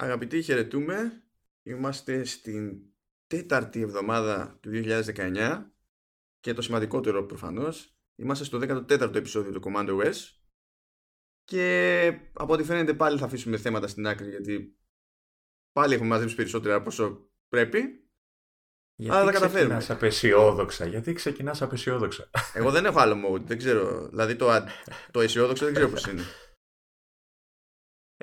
Αγαπητοί, χαιρετούμε. Είμαστε στην τέταρτη εβδομάδα του 2019 και το σημαντικότερο προφανώς, είμαστε στο 14ο επεισόδιο του Commando OS και από ό,τι φαίνεται πάλι θα αφήσουμε θέματα στην άκρη γιατί πάλι έχουμε μαζέψει περισσότερα από όσο πρέπει. Γιατί Αλλά τα καταφέρουμε. ξεκινάς απεσιόδοξα, γιατί ξεκινάς απεσιόδοξα. Εγώ δεν έχω άλλο mode, δεν ξέρω. Δηλαδή το, α- το αισιόδοξο δεν ξέρω πώς είναι.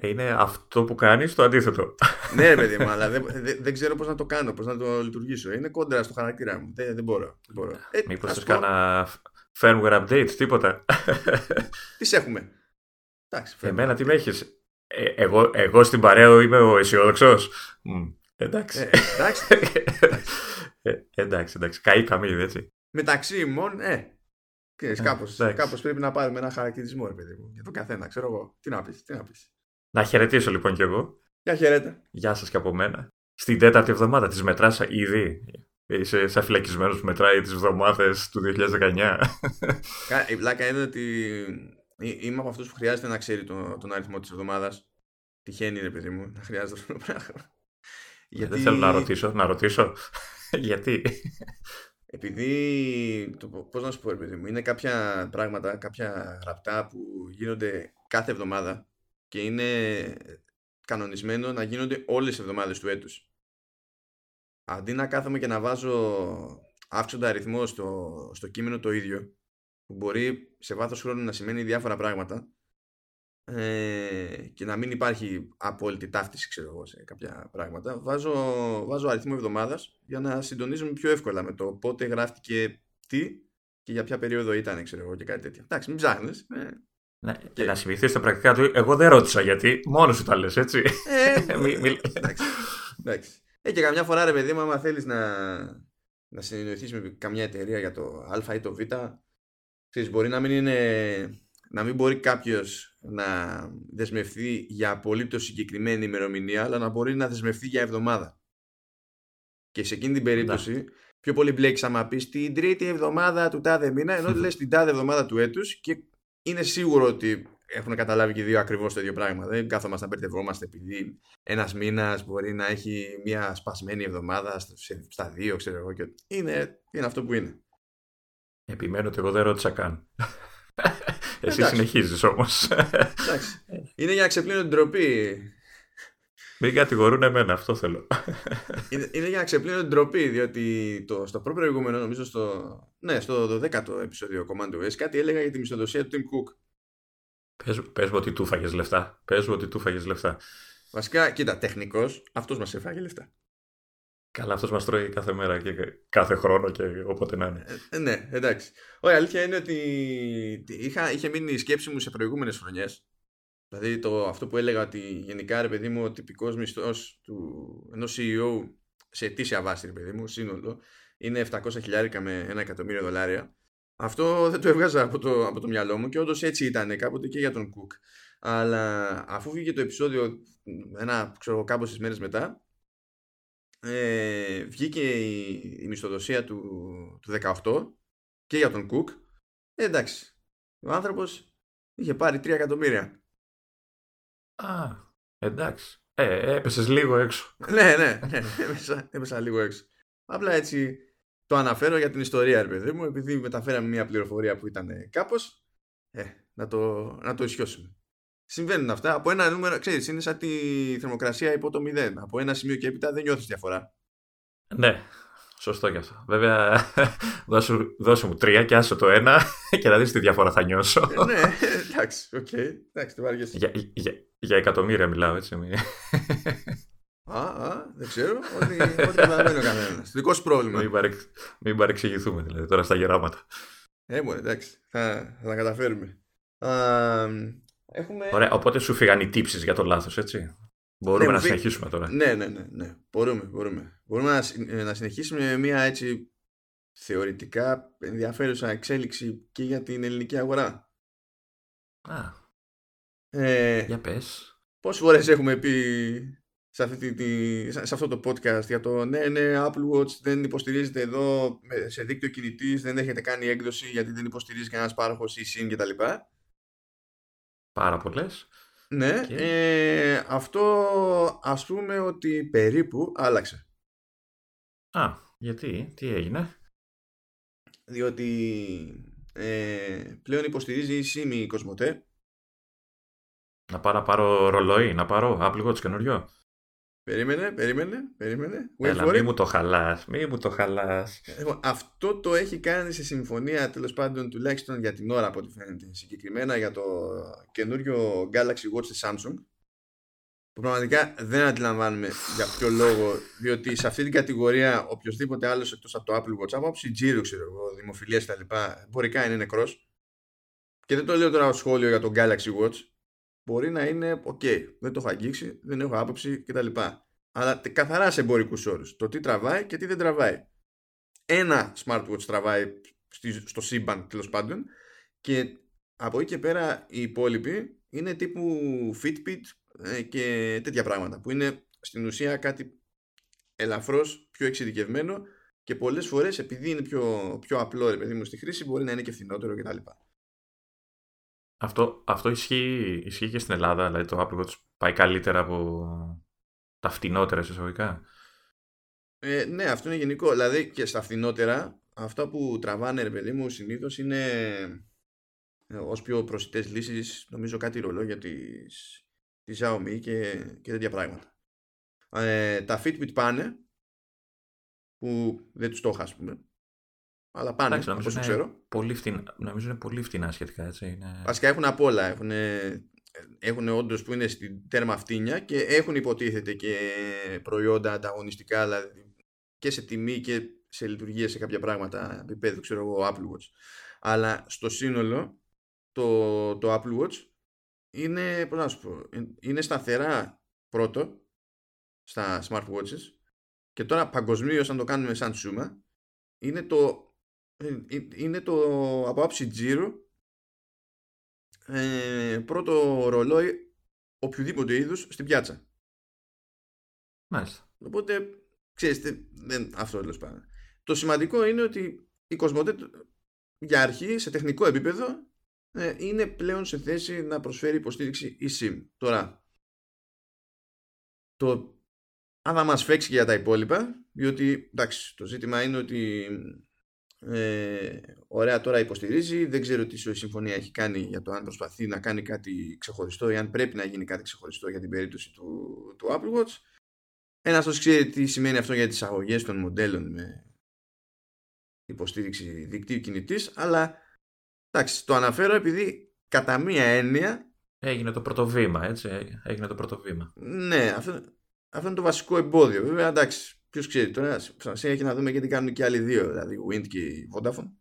Ε, Είναι αυτό που κάνεις το αντίθετο. ναι, ρε παιδί μου, αλλά δεν, δεν, δεν ξέρω πώς να το κάνω, πώς να το λειτουργήσω. Είναι κόντρα στο χαρακτήρα μου. Δεν, δεν μπορώ. Δεν μπορώ. Ε, Μήπως ας θες πω, κάνα firmware update, τίποτα. Τις έχουμε. Εντάξει, φέρνω. Εμένα τι με έχεις; Ε, εγώ, εγώ στην παρέα είμαι ο αισιόδοξος. εντάξει. Ε, εντάξει. Ε, εντάξει, εντάξει. Καήκαμε ήδη, έτσι. Μεταξύ ημών, ε, ξέρεις, Ε, κάπως, εντάξει. κάπως πρέπει να πάρουμε ένα χαρακτηρισμό, ρε παιδί μου, για τον καθένα, ξέρω εγώ. Τι να πεις, τι να πεις. Να χαιρετήσω λοιπόν κι εγώ. Γεια χαιρέτα. Γεια σας και από μένα. Στην τέταρτη εβδομάδα της μετράς ήδη. Είσαι σαν φυλακισμένος που μετράει τις εβδομάδες του 2019. Κα- Η βλάκα είναι ότι ε, είμαι από αυτούς που χρειάζεται να ξέρει τον, τον αριθμό της εβδομάδας. Τυχαίνει, ρε παιδί μου, να χρειάζεται αυτό το πράγμα. Δεν θέλω να ρωτήσω. Να ρωτήσω. Γιατί; Επειδή, το, πώς να σου πω ρε παιδί μου, είναι κάποια πράγματα, κάποια γραπτά που γίνονται κάθε εβδομάδα και είναι κανονισμένο να γίνονται όλες τις εβδομάδες του έτους. Αντί να κάθομαι και να βάζω αύξοντα αριθμό στο, στο κείμενο το ίδιο, που μπορεί σε βάθος χρόνου να σημαίνει διάφορα πράγματα ε, και να μην υπάρχει απόλυτη ταύτιση ξέρω εγώ σε κάποια πράγματα βάζω, βάζω αριθμό εβδομάδας για να συντονίζομαι πιο εύκολα με το πότε γράφτηκε τι και για ποια περίοδο ήταν ξέρω εγώ και κάτι τέτοιο εντάξει μην ψάχνεις ε, Ναι, και να θυμηθείς τα πρακτικά του. Εγώ δεν ρώτησα γιατί. Μόνος σου τα λες, έτσι. ε, Μη- μη- εντάξει, εντάξει. Ε, και καμιά φορά ρε παιδί μου άμα θέλεις να, να συνεννοηθείς με καμιά εταιρεία για το α ή το β ξέρεις, μπορεί να μην είναι να μην μπορεί κάποιος να δεσμευθεί για απολύτως συγκεκριμένη ημερομηνία αλλά να μπορεί να δεσμευθεί για εβδομάδα και σε εκείνη την περίπτωση πιο πολύ μπλέκεις άμα πεις την τρίτη εβδομάδα του τάδε μήνα ενώ λες την τάδε εβδομάδα του έτους και είναι σίγουρο ότι έχουν καταλάβει και οι δύο ακριβώς το ίδιο πράγμα δεν κάθομαστε να μπερδευόμαστε επειδή ένας μήνας μπορεί να έχει μια σπασμένη εβδομάδα στα- στα δύο ξέρω εγώ και είναι, είναι αυτό που είναι Επιμένω ότι εγώ δεν ρώτησα καν. Εσύ Εντάξει. συνεχίζεις όμως. Εντάξει. είναι για να ξεπλύνω την ντροπή Μην κατηγορούν εμένα, αυτό θέλω. Είναι, είναι για να ξεπλύνω την τροπή, διότι το, στο προ-προηγούμενο, νομίζω στο, ναι, στο 12ο επεισόδιο Command OS, κάτι έλεγα για τη μισθοδοσία του Tim Cook. Πες, πες μου ότι του φάγες λεφτά. Πες μου ότι του φάγες λεφτά. Βασικά, κοίτα, τεχνικός, αυτός μας έφαγε λεφτά. Καλά, αυτός μας τρώει κάθε μέρα και κάθε χρόνο και όποτε να είναι. Ε, ναι, εντάξει. Όχι, η αλήθεια είναι ότι είχα, είχε μείνει η σκέψη μου σε προηγούμενες χρονιές. Δηλαδή, το, αυτό που έλεγα ότι γενικά, ρε παιδί μου, ο τυπικός μισθός του, ενός CEO σε αιτήσια βάση, ρε παιδί μου, σύνολο, είναι 700 χιλιάρικα με 1 εκατομμύριο δολάρια. Αυτό δεν το έβγαζα από το, από το μυαλό μου και όντως έτσι ήταν κάποτε και για τον Κουκ. Αλλά αφού βγήκε το επεισόδιο ένα, ξέρω, κάμποσες μέρες μετά, ε, βγήκε η, η μισθοδοσία του, του 18 και για τον Κουκ. Ε, εντάξει, ο άνθρωπος είχε πάρει 3 εκατομμύρια. Α, εντάξει. Ε, έπεσες λίγο έξω. ναι, ναι, ναι, έπεσα, έπεσα λίγο έξω. Απλά έτσι το αναφέρω για την ιστορία, ρε παιδί μου, επειδή μεταφέραμε μια πληροφορία που ήταν κάπως, ε, να το, να το ισιώσουμε. Συμβαίνουν αυτά. Από ένα νούμερο, ξέρεις, είναι σαν τη θερμοκρασία υπό το 0. Από ένα σημείο και έπειτα δεν νιώθεις διαφορά. Ναι, σωστό κι αυτό. Βέβαια, δώσου, δώσου μου τρία και άσε το ένα και να δεις τι διαφορά θα νιώσω. Ε, ναι, εντάξει, οκ. Εντάξει, το βάργεσαι. για, για, για εκατομμύρια μιλάω, έτσι. μη- Α, α, δεν ξέρω. Ό,τι ό,τι καταλαβαίνει ο κανένας. Δικό σου πρόβλημα. μην, παρεξ, μην παρεξηγηθούμε δηλαδή τώρα στα γεράματα. Ε, μόνο, εντάξει. Θα, θα τα καταφέρουμε. Α, έχουμε... Ωραία, οπότε σου φύγαν οι τύψεις για το λάθος, έτσι. Μπορούμε Ναι, να μου φύ- συνεχίσουμε τώρα. Ναι, ναι, ναι, ναι. Μπορούμε, μπορούμε. Μπορούμε να, συ- ε, να συνεχίσουμε με μια έτσι θεωρητικά ενδιαφέρουσα εξέλιξη και για την ελληνική αγορά. Α, Ε, για πες. Πόσες φορές έχουμε πει σε, αυτή τη, τη- σε σε αυτό το podcast για το ναι, ναι, Apple Watch δεν υποστηρίζεται εδώ με- σε δίκτυο κινητής, δεν έχετε κάνει έκδοση γιατί δεν υποστηρίζει κανένας πάροχος eSIM κτλ. Πάρα πολλές. Ναι, ε, αυτό ας πούμε ότι περίπου άλλαξε. Α, γιατί, τι έγινε; Διότι ε, πλέον υποστηρίζει η SIM η Κοσμοτέ. Να πάρω, να πάρω ρολόι, να πάρω Apple Watch καινούριο. Περίμενε, περίμενε, περίμενε. Έλα, μη μου το χαλάς, μη μου το χαλάς. Λοιπόν, αυτό το έχει κάνει σε συμφωνία τέλος πάντων τουλάχιστον για την ώρα από ό,τι φαίνεται. Συγκεκριμένα για το καινούριο Galaxy Watch της Samsung που πραγματικά δεν αντιλαμβάνουμε για ποιο λόγο διότι σε αυτή την κατηγορία οποιοδήποτε άλλος εκτός από το Apple Watch άποψη Giro ξέρω εγώ, δημοφιλίες τα λοιπά μπορικά είναι νεκρός και δεν το λέω τώρα σχόλιο για το Galaxy Watch μπορεί να είναι ok, δεν το έχω αγγίξει, δεν έχω άποψη κτλ. Αλλά καθαρά σε εμπορικούς όρους. Το τι τραβάει και τι δεν τραβάει. Ένα smartwatch τραβάει στο σύμπαν τέλος πάντων και από εκεί και πέρα οι υπόλοιποι είναι τύπου Fitbit ε, και τέτοια πράγματα που είναι στην ουσία κάτι ελαφρώς πιο εξειδικευμένο και πολλές φορές επειδή είναι πιο, πιο απλό ρε παιδί μου στη χρήση μπορεί να είναι και φθηνότερο κτλ. Αυτό, αυτό ισχύει, ισχύει και στην Ελλάδα, δηλαδή το Apple Watch πάει καλύτερα από τα φτηνότερα εισαγωγικά. Ε, ναι, αυτό είναι γενικό. Δηλαδή και στα φθηνότερα, αυτά που τραβάνε, ρε παιδί μου, συνήθως είναι ε, ως πιο προσιτές λύσεις, νομίζω κάτι ρολόγια της, της Xiaomi και, και τέτοια πράγματα. Ε, τα Fitbit πάνε, που δεν τους το είχα, ας πούμε. Αλλά πάνε, Εντάξει, νομίζω, ξέρω. Πολύ φτηνά, νομίζω είναι πολύ φτηνά σχετικά, έτσι. Είναι... Βασικά έχουν απ' όλα. Έχουν, έχουν όντως που είναι στην τέρμα φτύνια και έχουν υποτίθεται και προϊόντα ανταγωνιστικά, δηλαδή και σε τιμή και σε λειτουργία σε κάποια πράγματα επίπεδου, ξέρω εγώ, Apple Watch. Αλλά στο σύνολο το, το Apple Watch είναι, πώς να σου πω, είναι σταθερά πρώτο στα smartwatches και τώρα παγκοσμίως αν το κάνουμε σαν σούμα είναι το, είναι το από άψη Giro ε, πρώτο ρολόι οποιοδήποτε είδους στην πιάτσα. Μάλιστα. Οπότε, ξέρετε, δεν, αυτό τέλος πάντων. Το σημαντικό είναι ότι η Κοσμοτέ για αρχή, σε τεχνικό επίπεδο, ε, είναι πλέον σε θέση να προσφέρει υποστήριξη eSIM. Τώρα, το αν θα μας φέξει και για τα υπόλοιπα, διότι εντάξει, το ζήτημα είναι ότι ε, ωραία τώρα υποστηρίζει, δεν ξέρω τι συμφωνία έχει κάνει για το αν προσπαθεί να κάνει κάτι ξεχωριστό ή αν πρέπει να γίνει κάτι ξεχωριστό για την περίπτωση του, του Apple Watch. Ένας τόσο ξέρει τι σημαίνει αυτό για τις αγωγές των μοντέλων με υποστήριξη δικτύου κινητής, αλλά εντάξει, το αναφέρω επειδή κατά μία έννοια Έγινε το πρώτο βήμα, έτσι. Έγινε το πρώτο βήμα. Ναι, αυτό, αυτό είναι το βασικό εμπόδιο. Βέβαια, εντάξει, Ποιος ξέρει τώρα, σημασία έχει να δούμε γιατί κάνουν και άλλοι δύο, δηλαδή Wind και η Vodafone.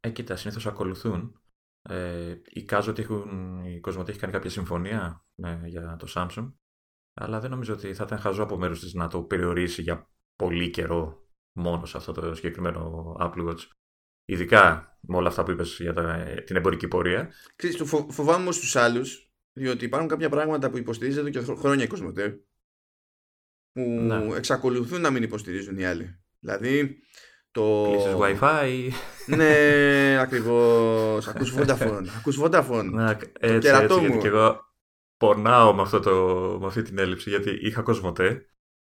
Ε, κοίτα, συνήθως ακολουθούν. Ε, εικάζω ότι έχουν, η Κοσμοτέ έχει κάνει κάποια συμφωνία με, για το Samsung, αλλά δεν νομίζω ότι θα ήταν χαζό από μέρους της να το περιορίσει για πολύ καιρό μόνο σε αυτό το συγκεκριμένο Apple Watch. Ειδικά με όλα αυτά που είπες για τα, την εμπορική πορεία. Ξέρεις, φο, φοβάμαι όμως τους άλλους, διότι υπάρχουν κάποια πράγματα που υποστηρίζεται και χρόνια η Κοσμοτέ που ναι. εξακολουθούν να μην υποστηρίζουν οι άλλοι. Δηλαδή το... Κλείσεις Wi-Fi. ναι, ακριβώς. Ακούς Vodafone. Ακούς Vodafone. Να, έτσι, κερατό έτσι, μου. Γιατί και εγώ πονάω με, αυτό το, με αυτή την έλλειψη γιατί είχα κοσμοτέ.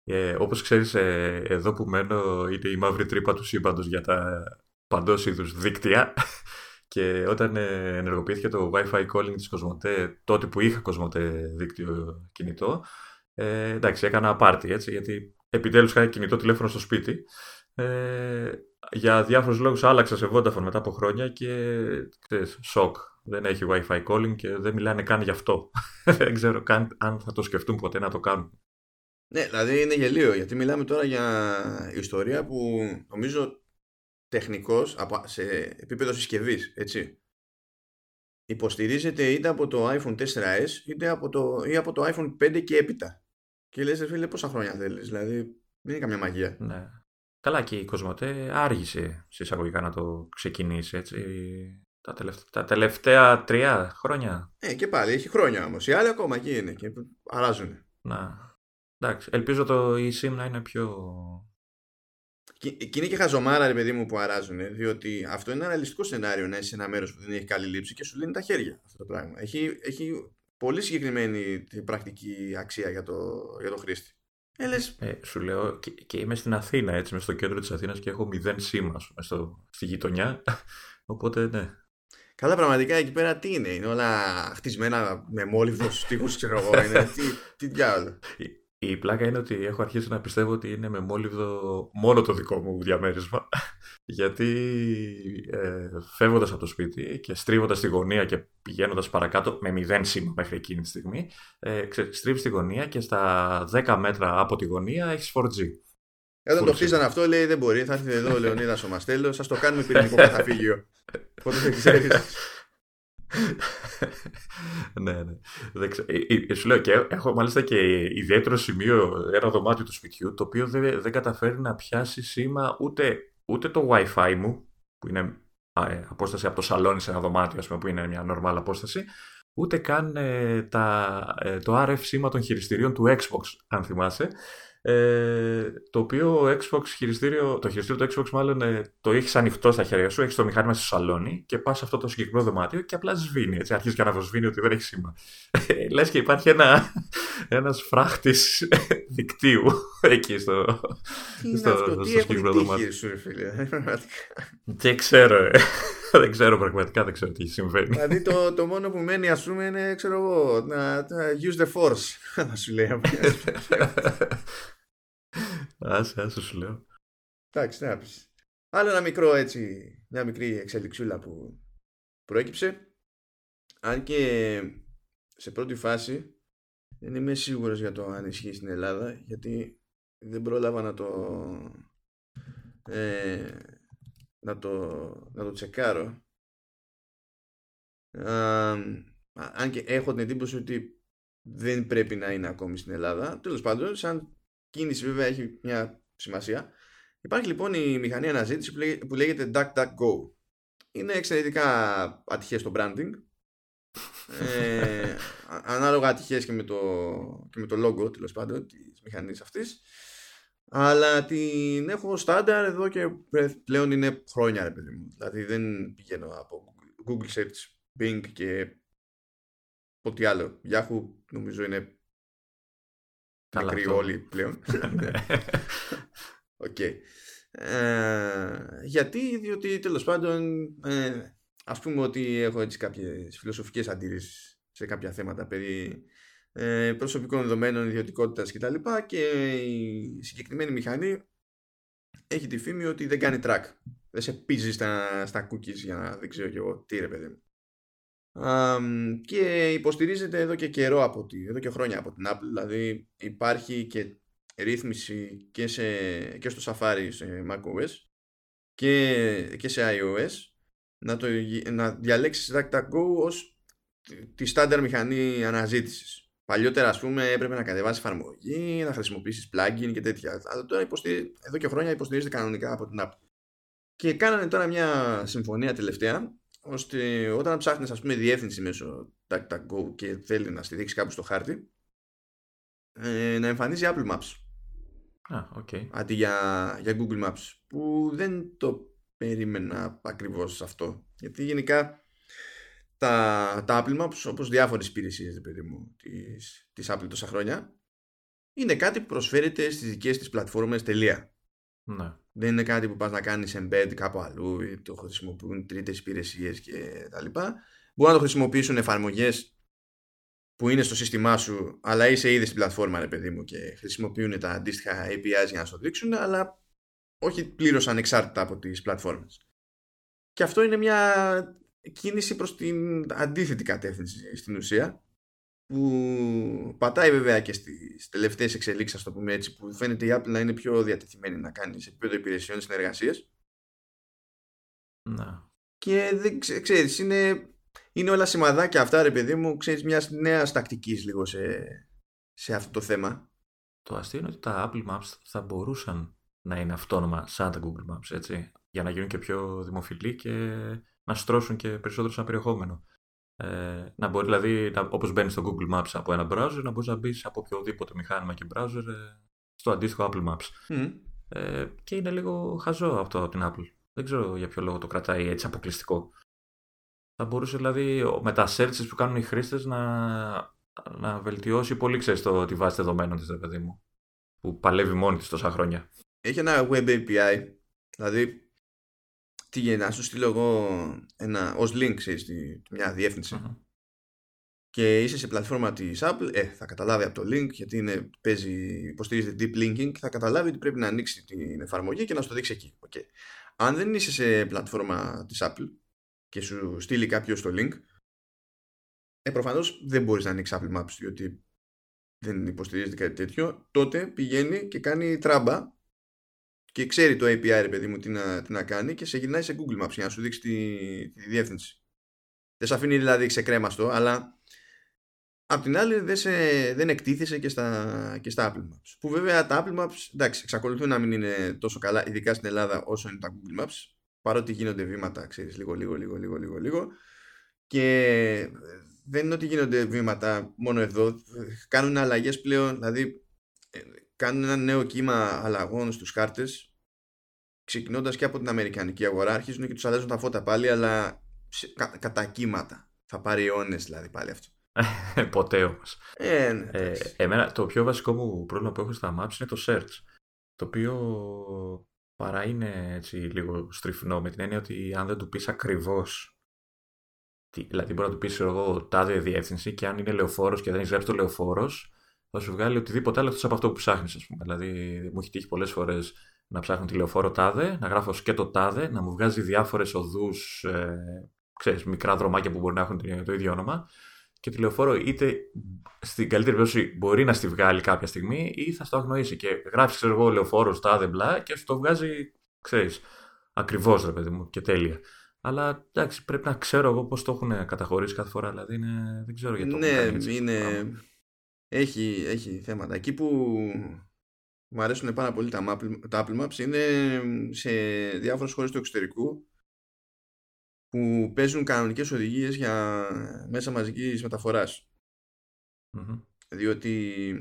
Ε, όπως ξέρεις ε, εδώ που μένω είναι η μαύρη τρύπα του σύμπαντος για τα παντός είδους δίκτυα και όταν ε, ενεργοποιήθηκε το Wi-Fi calling της Κοσμοτέ τότε που είχα Κοσμοτέ δίκτυο κινητό ε, εντάξει, έκανα πάρτι έτσι, γιατί επιτέλους είχα κινητό τηλέφωνο στο σπίτι. Ε, για διάφορους λόγους άλλαξα σε Vodafone μετά από χρόνια και ξέρεις, σοκ. Δεν έχει Wi-Fi calling και δεν μιλάνε καν γι' αυτό. δεν ξέρω καν αν θα το σκεφτούν ποτέ να το κάνουν. Ναι, δηλαδή είναι γελίο γιατί μιλάμε τώρα για ιστορία που νομίζω τεχνικός σε επίπεδο συσκευής, έτσι. Υποστηρίζεται είτε από το iPhone 4S είτε από το, ή από το iPhone 5 και έπειτα. Και λες, φίλε, πόσα χρόνια θέλεις, δηλαδή δεν είναι καμιά μαγεία. Ναι. Καλά και η Κοσμοτέ άργησε σε εισαγωγικά να το ξεκινήσει, έτσι. Τα τελευταία, τα τελευταία τρία χρόνια. Ε, και πάλι έχει χρόνια όμως. Οι άλλοι ακόμα εκεί είναι και αλλάζουν. Να. Εντάξει. Ελπίζω το eSIM να είναι πιο. Και, και είναι και χαζομάρα, ρε παιδί μου, που αράζουν. Διότι αυτό είναι ένα ρεαλιστικό σενάριο να είσαι σε ένα μέρος που δεν έχει καλή λήψη και σου λύνει τα χέρια αυτό το πράγμα. Έχει, έχει πολύ συγκεκριμένη πρακτική αξία για το, για το χρήστη. Ε, ε, σου λέω και, και, είμαι στην Αθήνα, έτσι, είμαι στο κέντρο της Αθήνας και έχω μηδέν σήμα στο, στη γειτονιά, οπότε ναι. Καλά, πραγματικά εκεί πέρα τι είναι, είναι όλα χτισμένα με μόλιβδο στίχους, ξέρω εγώ, είναι, τι, τι διάλογο. Η πλάκα είναι ότι έχω αρχίσει να πιστεύω ότι είναι με μόλιβδο μόνο το δικό μου διαμέρισμα. Γιατί ε, φεύγοντας από το σπίτι και στρίβοντας τη γωνία και πηγαίνοντας παρακάτω με μηδέν σήμα μέχρι εκείνη τη στιγμή, ε, στρίβεις τη γωνία και στα 10 μέτρα από τη γωνία έχεις 4G. Όταν το χτίζανε αυτό, λέει δεν μπορεί. Θα έρθει εδώ ο Λεωνίδας ο Μαστέλος, σα το κάνουμε πυρηνικό καταφύγιο. Πότε δεν ξέρεις. Ναι, ναι. Δεν ξέ... Ε, ε, σου λέω και έχω μάλιστα και ιδιαίτερο σημείο, ένα δωμάτιο του σπιτιού, το οποίο δεν, δεν καταφέρει να πιάσει σήμα ούτε, ούτε το Wi-Fi μου, που είναι ε, απόσταση από το σαλόνι σε ένα δωμάτιο, ας πούμε, που είναι μια normal απόσταση, ούτε καν τα, το RF σήμα των χειριστηρίων του Xbox, αν θυμάσαι, ε, το οποίο Xbox χειριστήριο, το χειριστήριο του Xbox μάλλον ε, το έχεις ανοιχτό στα χέρια σου, έχεις το μηχάνημα στο σαλόνι και πας σε αυτό το συγκεκριμένο δωμάτιο και απλά σβήνει. Έτσι, αρχίζεις και αναβοσβήνει ότι δεν έχει σήμα. Ε, Λες και υπάρχει ένα ένας φράχτης δικτύου εκεί στο, τι στο, αυτό, στο συγκεκριμένο δωμάτιο. Σου, φίλε, δεν ξέρω, ε. δεν ξέρω πραγματικά, δεν ξέρω τι συμβαίνει. Δηλαδή το, το μόνο που μένει, ας πούμε, είναι ξέρω εγώ, να, να use the force. Να σου λέει. Άσε, άσε σου λέω. Εντάξει, να πεις. Άλλο ένα μικρό έτσι, μια μικρή εξελιξούλα που προέκυψε. Αν και σε πρώτη φάση δεν είμαι σίγουρος για το αν ισχύει στην Ελλάδα γιατί δεν πρόλαβα να το ε, να το, να το τσεκάρω. αν και έχω την εντύπωση ότι δεν πρέπει να είναι ακόμη στην Ελλάδα. Τέλος πάντων, σαν κίνηση βέβαια έχει μια σημασία. Υπάρχει λοιπόν η μηχανή αναζήτηση που λέγεται DuckDuckGo. Είναι εξαιρετικά ατυχές το branding. ε, ανάλογα ατυχές και με το, και με το logo τέλος πάντων της μηχανής αυτής. Αλλά την έχω στάνταρ εδώ και πλέον είναι χρόνια ρε παιδί μου. Δηλαδή δεν πηγαίνω από Google Search, Bing και ό,τι άλλο. Yahoo νομίζω είναι Καλά Μικρή όλοι πλέον. Ναι. Οκ. Ε, γιατί, διότι τέλος πάντων ε, ας πούμε ότι έχω έτσι κάποιες φιλοσοφικές αντιρρήσεις σε κάποια θέματα περί ε, προσωπικών δεδομένων, ιδιωτικότητας κτλ. Και, και η συγκεκριμένη μηχανή έχει τη φήμη ότι δεν κάνει track. Δεν σε πρήζει στα, στα cookies για να δεν ξέρω κι εγώ τι ρε παιδί μου και υποστηρίζεται εδώ και καιρό από τη, εδώ και χρόνια από την Apple. Δηλαδή υπάρχει και ρύθμιση και, σε, και στο Safari σε macOS και, και σε iOS. Να, το, να διαλέξεις DuckDuckGo ως τη στάνταρ μηχανή αναζήτησης. Παλιότερα ας πούμε έπρεπε να κατεβάσεις εφαρμογή να χρησιμοποιήσεις plugin και τέτοια. Αλλά τώρα εδώ και χρόνια υποστηρίζεται κανονικά από την Apple. Και κάνανε τώρα μια συμφωνία τελευταία ώστε όταν ψάχνεις ας πούμε διεύθυνση μέσω DuckDuckGo και θέλει να στηρίξει κάπου στο χάρτη ε, να εμφανίζει Apple Maps ah, okay. αντί για, για Google Maps που δεν το περίμενα ακριβώς αυτό γιατί γενικά τα, τα Apple Maps όπως διάφορες υπηρεσίες παιδί μου, της, της Apple τόσα χρόνια είναι κάτι που προσφέρεται στις δικές της πλατφόρμες τελεία ναι. Δεν είναι κάτι που πας να κάνεις embed κάπου αλλού ή το χρησιμοποιούν τρίτες υπηρεσίες και τα λοιπά. Μπορούν να το χρησιμοποιήσουν εφαρμογές που είναι στο σύστημά σου, αλλά είσαι ήδη στην πλατφόρμα, ρε παιδί μου, και χρησιμοποιούν τα αντίστοιχα APIs για να σου δείξουν, αλλά όχι πλήρως ανεξάρτητα από τις πλατφόρμες. Και αυτό είναι μια κίνηση προς την αντίθετη κατεύθυνση στην ουσία, που πατάει βέβαια και στις τελευταίες εξελίξεις, το πούμε έτσι, που φαίνεται η Apple να είναι πιο διατεθειμένη να κάνει σε επίπεδο υπηρεσιών συνεργασίες. Να. Και δεν ξέρεις, είναι, είναι όλα σημαδάκια αυτά, ρε παιδί μου, ξέρεις, μιας νέας τακτικής λίγο σε, σε αυτό το θέμα. Το αστείο είναι ότι τα Apple Maps θα μπορούσαν να είναι αυτόνομα σαν τα Google Maps, έτσι, για να γίνουν και πιο δημοφιλή και να στρώσουν και περισσότερο σαν περιεχόμενο. Ε, να μπορεί δηλαδή, να, όπως μπαίνει στο Google Maps από ένα browser, να μπορείς να μπεις από οποιοδήποτε μηχάνημα και browser ε, στο αντίστοιχο Apple Maps. Ε, και είναι λίγο χαζό αυτό από την Apple. Δεν ξέρω για ποιο λόγο το κρατάει έτσι αποκλειστικό. θα μπορούσε δηλαδή με τα searches που κάνουν οι χρήστες να, να βελτιώσει πολύ ξέρεις το τη βάση δεδομένων της, παιδί μου, που παλεύει μόνη της τόσα χρόνια. Έχει ένα web API, δηλαδή τι γίνεται, να σου στείλω εγώ ένα, ως link, ξέρεις, μια διεύθυνση και είσαι σε πλατφόρμα της Apple, ε, θα καταλάβει από το link γιατί είναι, παίζει, υποστηρίζεται deep linking θα καταλάβει ότι πρέπει να ανοίξει την εφαρμογή και να σου το δείξει εκεί. Okay. Αν δεν είσαι σε πλατφόρμα της Apple και σου στείλει κάποιος το link, ε, προφανώς δεν μπορείς να ανοίξεις Apple Maps διότι δεν υποστηρίζεται κάτι τέτοιο, τότε πηγαίνει και κάνει τράμπα και ξέρει το API ρε παιδί μου τι να, τι να κάνει και σε γυρνάει σε Google Maps για να σου δείξει τη, τη διεύθυνση. Δεν σε αφήνει δηλαδή ξεκρέμαστο, αλλά Απ' την άλλη δεν, σε, δεν εκτίθεσε και στα, και στα Apple Maps. Που βέβαια τα Apple Maps εντάξει, εξακολουθούν να μην είναι τόσο καλά, ειδικά στην Ελλάδα όσο είναι τα Google Maps. Παρότι γίνονται βήματα, ξέρεις, λίγο, λίγο, λίγο, λίγο, λίγο, λίγο. Και δεν είναι ότι γίνονται βήματα μόνο εδώ. Κάνουν αλλαγές πλέον, δηλαδή ε, κάνουν ένα νέο κύμα αλλαγών στους χάρτες ξεκινώντας και από την Αμερικανική αγορά αρχίζουν και τους αλλάζουν τα φώτα πάλι αλλά κα, κατά κύματα θα πάρει αιώνες δηλαδή πάλι αυτό Ποτέ όμως. Ε, ναι, ε, εμένα το πιο βασικό μου πρόβλημα που έχω στα maps είναι το search. Το οποίο παρά είναι έτσι λίγο στριφνό με την έννοια ότι αν δεν του πεις ακριβώς. Δηλαδή μπορεί να του πεις εγώ τάδε διεύθυνση και αν είναι λεωφόρος και δεν έχει γράψει το λεωφόρος, θα σου βγάλει οτιδήποτε άλλο από αυτό που ψάχνεις, ας πούμε. Δηλαδή μου έχει τύχει πολλές φορές να ψάχνω τη λεωφόρο τάδε, να γράφω και το τάδε, να μου βγάζει διάφορες οδούς, ε, ξέρεις, μικρά δρομάκια που μπορεί να έχουν το ίδιο όνομα και τη λεωφόρο είτε στην καλύτερη περίπτωση μπορεί να στη βγάλει κάποια στιγμή ή θα στο αγνοήσει. Και γράφεις, ξέρω εγώ, λεωφόρος, τάδε μπλα και σου το βγάζει, ξέρεις, ακριβώς ρε παιδί μου και τέλεια. Αλλά εντάξει, πρέπει να ξέρω εγώ πώς το έχουν καταχωρήσει κάθε φορά. Δηλαδή είναι, δεν ξέρω γιατί το Ναι, έτσι, είναι. Έχει, έχει θέματα. Εκεί που μου αρέσουν πάρα πολύ τα, τα Apple Maps. Είναι σε διάφορες χώρες του εξωτερικού που παίζουν κανονικές οδηγίες για μέσα μαζικής Διότι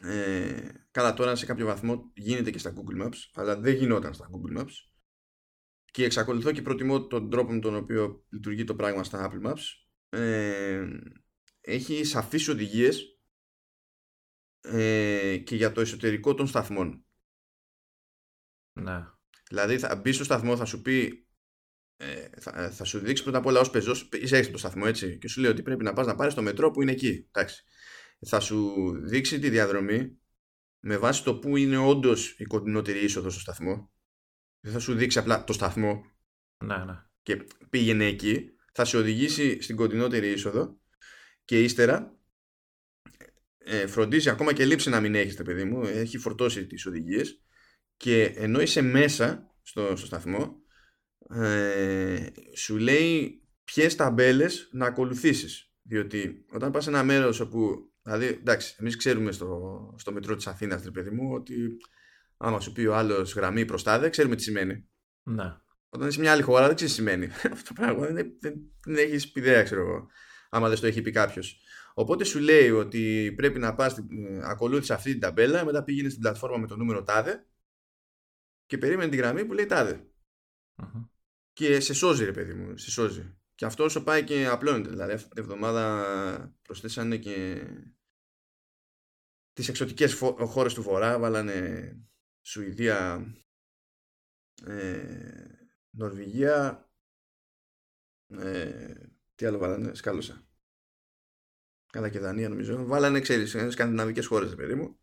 ε, καλά τώρα σε κάποιο βαθμό γίνεται και στα Google Maps αλλά δεν γινόταν στα Google Maps. Και εξακολουθώ και προτιμώ τον τρόπο με τον οποίο λειτουργεί το πράγμα στα Apple Maps. Ε, έχει σαφείς οδηγίες ε, και για το εσωτερικό των σταθμών ναι. Δηλαδή θα μπεις στο σταθμό θα σου πει ε, θα, ε, θα, σου δείξει πρώτα απ' όλα ως πεζός, είσαι το σταθμό έτσι, και σου λέει ότι πρέπει να πας να πάρεις το μετρό που είναι εκεί. Εντάξει. Θα σου δείξει τη διαδρομή με βάση το που είναι όντως η κοντινότερη είσοδος στο σταθμό. Δεν θα σου δείξει απλά το σταθμό. Ναι, ναι. Και πήγαινε εκεί. Θα σε οδηγήσει στην κοντινότερη είσοδο και ύστερα ε, φροντίζει ακόμα και λείψη να μην έχετε παιδί μου. Έχει φορτώσει τις οδηγίες και ενώ είσαι μέσα στο, στο σταθμό ε, σου λέει ποιες ταμπέλες να ακολουθήσεις διότι όταν πας σε ένα μέρος όπου δηλαδή εντάξει εμείς ξέρουμε στο, στο μετρό της Αθήνας ρε παιδί μου ότι άμα σου πει ο άλλος γραμμή προς τάδε ξέρουμε τι σημαίνει ναι. όταν είσαι σε μια άλλη χώρα δεν ξέρεις τι σημαίνει αυτό το πράγμα δεν, δεν, δεν έχεις ιδέα ξέρω εγώ άμα δεν στο έχει πει κάποιος. Οπότε σου λέει ότι πρέπει να πας, ακολούθησε αυτή την ταμπέλα, μετά πήγαινε στην πλατφόρμα με το νούμερο τάδε και περίμενε τη γραμμή που λέει τάδε και σε σώζει ρε παιδί μου, σε σώζει. Και αυτό όσο πάει και απλώνεται. Δηλαδή αυτή την εβδομάδα προσθέσανε και τις εξωτικές χώρες του Βορρά, βάλανε Σουηδία, ε, Νορβηγία, ε, τι άλλο βάλανε, σκάλωσα. Καλά και Δανία νομίζω. Βάλανε, ξέρεις, σκανδιναβικές χώρες, παιδί μου.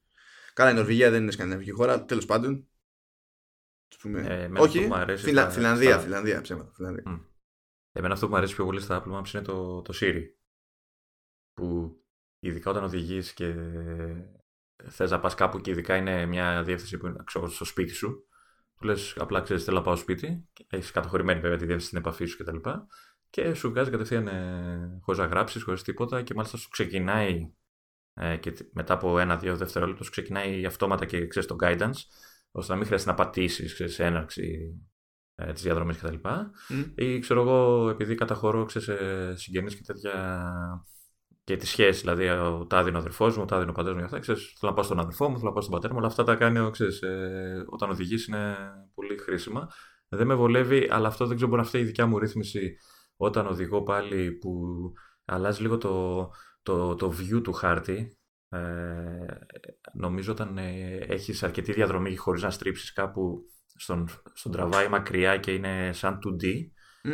Καλά, η Νορβηγία δεν είναι σκανδιναβική χώρα, τέλος πάντων. Ε, Όχι, Φιλανδία, στα... Φιλανδία, ψέματα. Φιλανδία. Mm. Εμένα αυτό που μου αρέσει πιο πολύ στα Apple Maps είναι το, το Siri. Που ειδικά όταν οδηγείς και θες να πας κάπου και ειδικά είναι μια διεύθυνση που είναι ξέρω, στο σπίτι σου. Του λες απλά ξέρεις θέλω να πάω σπίτι. Έχεις καταχωρημένη βέβαια τη διεύθυνση στην επαφή σου κτλ. Και, και σου βγάζει κατευθείαν ε, χωρίς να γράψεις, χωρίς τίποτα και μάλιστα σου ξεκινάει ε, και μετά από ένα-δύο δευτερόλεπτα σου ξεκινάει αυτόματα και ξέρεις το guidance ώστε να μην χρειάζεται να πατήσεις σε έναρξη ε, της διαδρομής κτλ. Mm. Ή ξέρω εγώ, επειδή καταχωρώ σε συγγενείς και τέτοια. και τη σχέση, δηλαδή ο τάδε είναι ο αδερφός μου, ο τάδε είναι ο πατέρας μου, αυτά. Ξέρεις, θέλω να πάω στον αδερφό μου, θέλω να πάω στον πατέρα μου, όλα αυτά τα κάνει ξέρεις, ε, όταν οδηγείς είναι πολύ χρήσιμα. Δεν με βολεύει, αλλά αυτό δεν ξέρω μπορεί να φταίει η δικιά μου ρύθμιση όταν οδηγώ πάλι που αλλάζει λίγο το, το, το view του χάρτη, ε, νομίζω όταν ε, έχεις αρκετή διαδρομή χωρίς να στρίψεις κάπου στον, στον τραβάει μακριά και είναι σαν 2D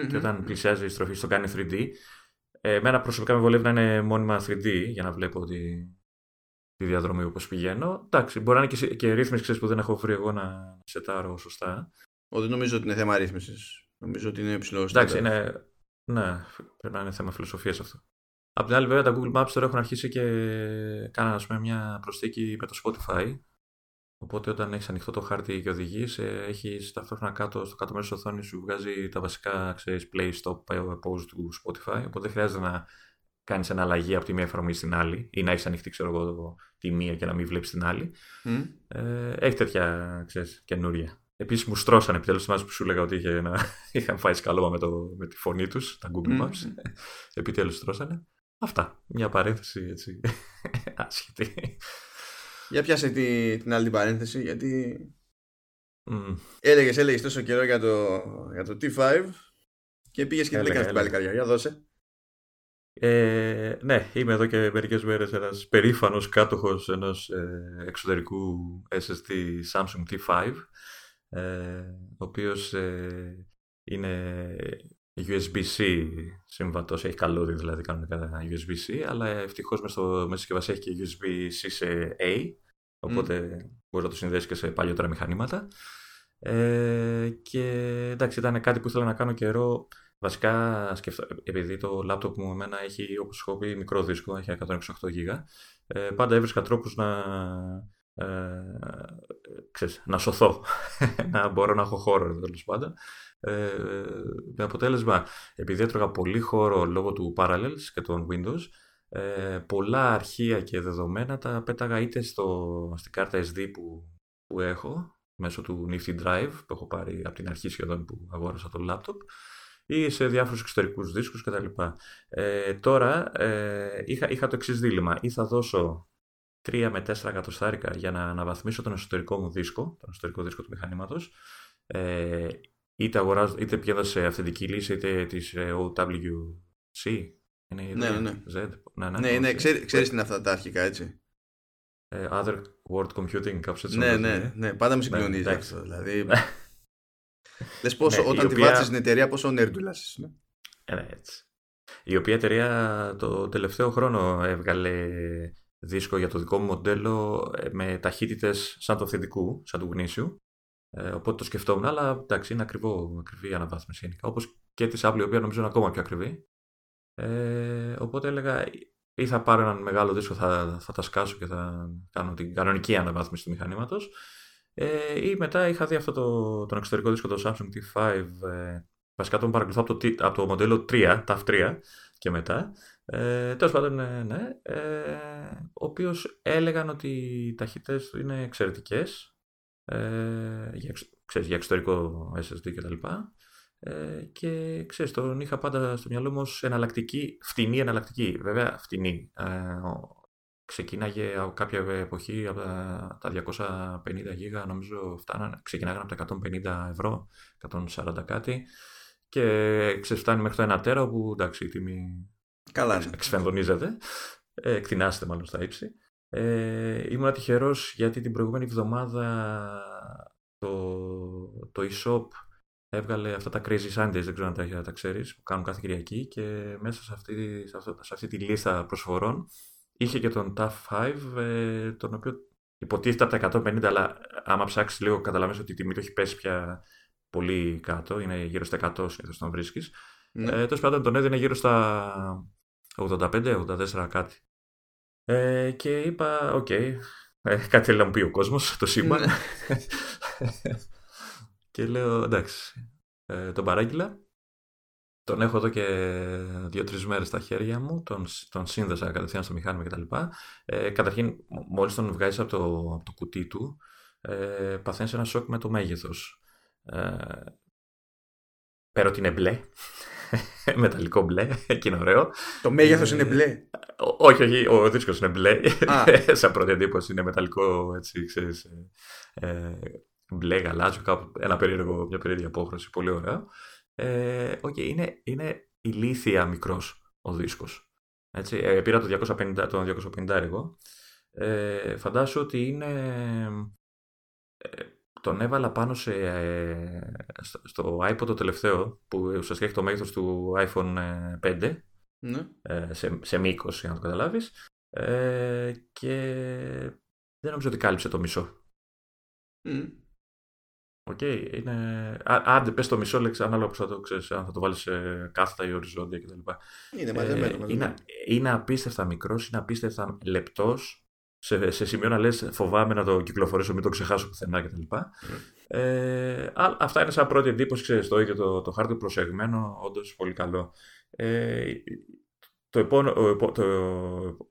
και όταν πλησιάζει η στροφή στο κάνει 3D ε, εμένα προσωπικά με βολεύει να είναι μόνιμα 3D για να βλέπω τη, τη διαδρομή όπως πηγαίνω. Εντάξει, μπορεί να είναι και, και ρύθμιση που δεν έχω βρει εγώ να σετάρω σωστά. Ο, δεν νομίζω ότι είναι θέμα ρύθμισης. Νομίζω ότι είναι υψηλός. Εντάξει, είναι, ναι, πρέπει να είναι θέμα φιλοσοφίας αυτό. Απ' την άλλη, βέβαια, τα Google Maps τώρα έχουν αρχίσει και κάνανε πούμε, μια προσθήκη με το Spotify. Οπότε, όταν έχεις ανοιχτό το χάρτη και οδηγείς, ε, έχεις ταυτόχρονα κάτω στο κάτω μέρος της οθόνης σου βγάζει τα βασικά ξέρεις, play, stop, pause του Spotify. Οπότε δεν χρειάζεται να κάνεις ένα αλλαγή από τη μία εφαρμογή στην άλλη ή να έχεις ανοιχτή ξέρω εγώ, τη μία και να μην βλέπεις την άλλη. Mm. Ε, έχει τέτοια ξέρεις, καινούρια. Επίσης μου στρώσανε επιτέλους. Θυμάσαι που σου έλεγα ότι είχε ένα... είχαν φάει σκαλώμα με, το... με τη φωνή τους, τα Google Maps. Mm. επιτέλους στρώσανε. Αυτά. Μια παρένθεση έτσι. άσχετη. Για πιάσε τη... την άλλη παρένθεση, γιατί. Mm. Έλεγες, έλεγες τόσο καιρό για το, για το T5 και πήγες και την έκανες την παλικάρια. Για δώσε. Ε, ναι, είμαι εδώ και μερικές μέρες ένας περήφανος κάτοχος ενός ε, εξωτερικού SSD Samsung T5 ε, ο οποίος ε, είναι USB-C συμβατό, έχει καλώδιο δηλαδή κανονικά USB-C, αλλά ευτυχώς μέσα στο μέσα συσκευασία έχει και USB-C σε A, οπότε mm. μπορείς να το συνδέσεις και σε παλιότερα μηχανήματα. Ε, και εντάξει, ήταν κάτι που ήθελα να κάνω καιρό. Βασικά, σκεφτώ, επειδή το λάπτοπ μου εμένα έχει, όπως έχω πει, μικρό δίσκο, έχει 128 GB, ε, πάντα έβρισκα τρόπους να, ε, ξέρεις, να σωθώ, να μπορώ να έχω χώρο τέλος πάντων. Ε, με αποτέλεσμα, επειδή έτρωγα πολύ χώρο λόγω του Parallels και των Windows, ε, πολλά αρχεία και δεδομένα τα πέταγα είτε στο, στην κάρτα SD που, που έχω, μέσω του Nifty Drive που έχω πάρει από την αρχή σχεδόν που αγόρασα το laptop, ή σε διάφορους εξωτερικούς δίσκους κτλ. Ε, τώρα ε, είχα, είχα το εξής δίλημα. Ή θα δώσω 3 με 4 εκατοστάρικα για να αναβαθμίσω τον εσωτερικό μου δίσκο, τον εσωτερικό δίσκο του μηχανήματος. Ε, είτε, αγοράζω, είτε πηγαίνω σε αυθεντική λύση, είτε της ε, OWC. Είναι ναι, ναι, ναι. Z. Ναι, ναι, ναι, ναι ξέρει, ξέρεις τι είναι αυτά τα αρχικά, έτσι. Ε, other Word Computing, κάπως έτσι. Ναι, ναι, ναι, πάντα με συγκλονίζει ναι, αυτό. Δηλαδή, λες πόσο, ναι, όταν τη οποία... βάζεις στην εταιρεία, πόσο νέρντουλας είσαι. Ναι. Ε, ναι, έτσι. Η οποία εταιρεία το τελευταίο χρόνο έβγαλε δίσκο για το δικό μου μοντέλο ε, με ταχύτητες σαν το αυθεντικού, σαν του γνήσιου. Ε, οπότε το σκεφτόμουν, αλλά εντάξει, είναι ακριβό, ακριβή η αναβάθμιση γενικά. Όπως και της Apple, η οποία νομίζω είναι ακόμα πιο ακριβή. Ε, οπότε έλεγα, ή θα πάρω έναν μεγάλο δίσκο, θα, θα τα σκάσω και θα κάνω την κανονική αναβάθμιση του μηχανήματος. Ε, ή μετά είχα δει αυτό το, τον εξωτερικό δίσκο, το Samsung T5. Ε, βασικά τον παρακολουθώ από το, από το μοντέλο 3, TAF 3 και μετά. Ε, Τέλος πάντων, ναι, ναι. Ε, ο οποίος έλεγαν ότι οι ταχύτητες του είναι εξαιρετικές. Ε, για, ξέρεις, για εξωτερικό SSD κτλ. Ε, και ξέρεις, τον είχα πάντα στο μυαλό μου ως εναλλακτική, φτηνή εναλλακτική. Βέβαια, φτηνή. Ε, ξεκίναγε από κάποια εποχή από τα, 250 γίγα, νομίζω φτάνανε, ξεκινάγανε από τα 150 ευρώ, 140 κάτι και ξέρεις, φτάνει μέχρι το 1 τέρα όπου εντάξει η τιμή Καλά, ναι. εξφενδονίζεται, ε, εκτινάσετε μάλλον στα ύψη. Ε, ήμουν τυχερός γιατί την προηγούμενη εβδομάδα το, το e-shop έβγαλε αυτά τα Crazy Sundays, δεν ξέρω αν τα, τα ξέρεις, που κάνουν κάθε Κυριακή και μέσα σε αυτή, σε, αυτό, σε αυτή τη λίστα προσφορών είχε και τον Ταυ 5, ε, τον οποίο υποτίθεται από τα 150, αλλά άμα ψάξεις λίγο καταλαβαίνεις ότι η τιμή του έχει πέσει πια πολύ κάτω, είναι γύρω στα 100 συνήθως τον βρίσκεις. Ναι. Ε, Τέλος πάντων τον έδινε γύρω στα 85-84 κάτι. Ε, και είπα, OK, okay, ε, κάτι θέλει να μου πει ο κόσμος, το σύμπαν. Ναι. και λέω, εντάξει, ε, τον παράγγειλα. Τον έχω εδώ και δύο-τρεις μέρες στα χέρια μου. Τον, τον σύνδεσα κατευθείαν στο μηχάνημα κτλ. Ε, καταρχήν, μόλις τον βγάζεις από το, από το κουτί του, ε, παθαίνεις ένα σοκ με το μέγεθος. Ε, πέρα ότι είναι μπλε, μεταλλικό μπλε, και είναι ωραίο. Το μέγεθος είναι μπλε. Όχι, όχι, ο δίσκος είναι μπλε. Σαν πρώτη εντύπωση είναι μεταλλικό, έτσι, ξέρεις, ε, μπλε, γαλάζιο, κάπου, ένα περίεργο, μια περίεργη απόχρωση, πολύ ωραίο. Ε, okay, είναι, είναι ηλίθια μικρός ο δίσκος. Έτσι, ε, πήρα το 250, τον 250 έργο. Ε, φαντάσου ότι είναι... Ε, τον έβαλα πάνω σε, ε, στο iPod το τελευταίο, που ουσιαστικά έχει το μέγεθος του iPhone 5, ναι. σε, σε μήκος, για να το καταλάβεις. και δεν νομίζω ότι κάλυψε το μισό. Mm. OK, okay, είναι... Άντε, πες το μισό λέξη ανάλογα που θα το ξέρεις, αν θα το βάλεις σε κάθετα ή οριζόντια κτλ. Είναι μαζεμένο. Ε, είναι, είναι απίστευτα μικρός, είναι απίστευτα λεπτός, σε, σε σημείο να λες φοβάμαι να το κυκλοφορήσω, μην το ξεχάσω πουθενά κτλ. Mm. Ε, αυτά είναι σαν πρώτη εντύπωση, ξέρεις, το ίδιο το, το χάρτη προσεγμένο, όντως πολύ καλό. Ε, το επόμενο, το,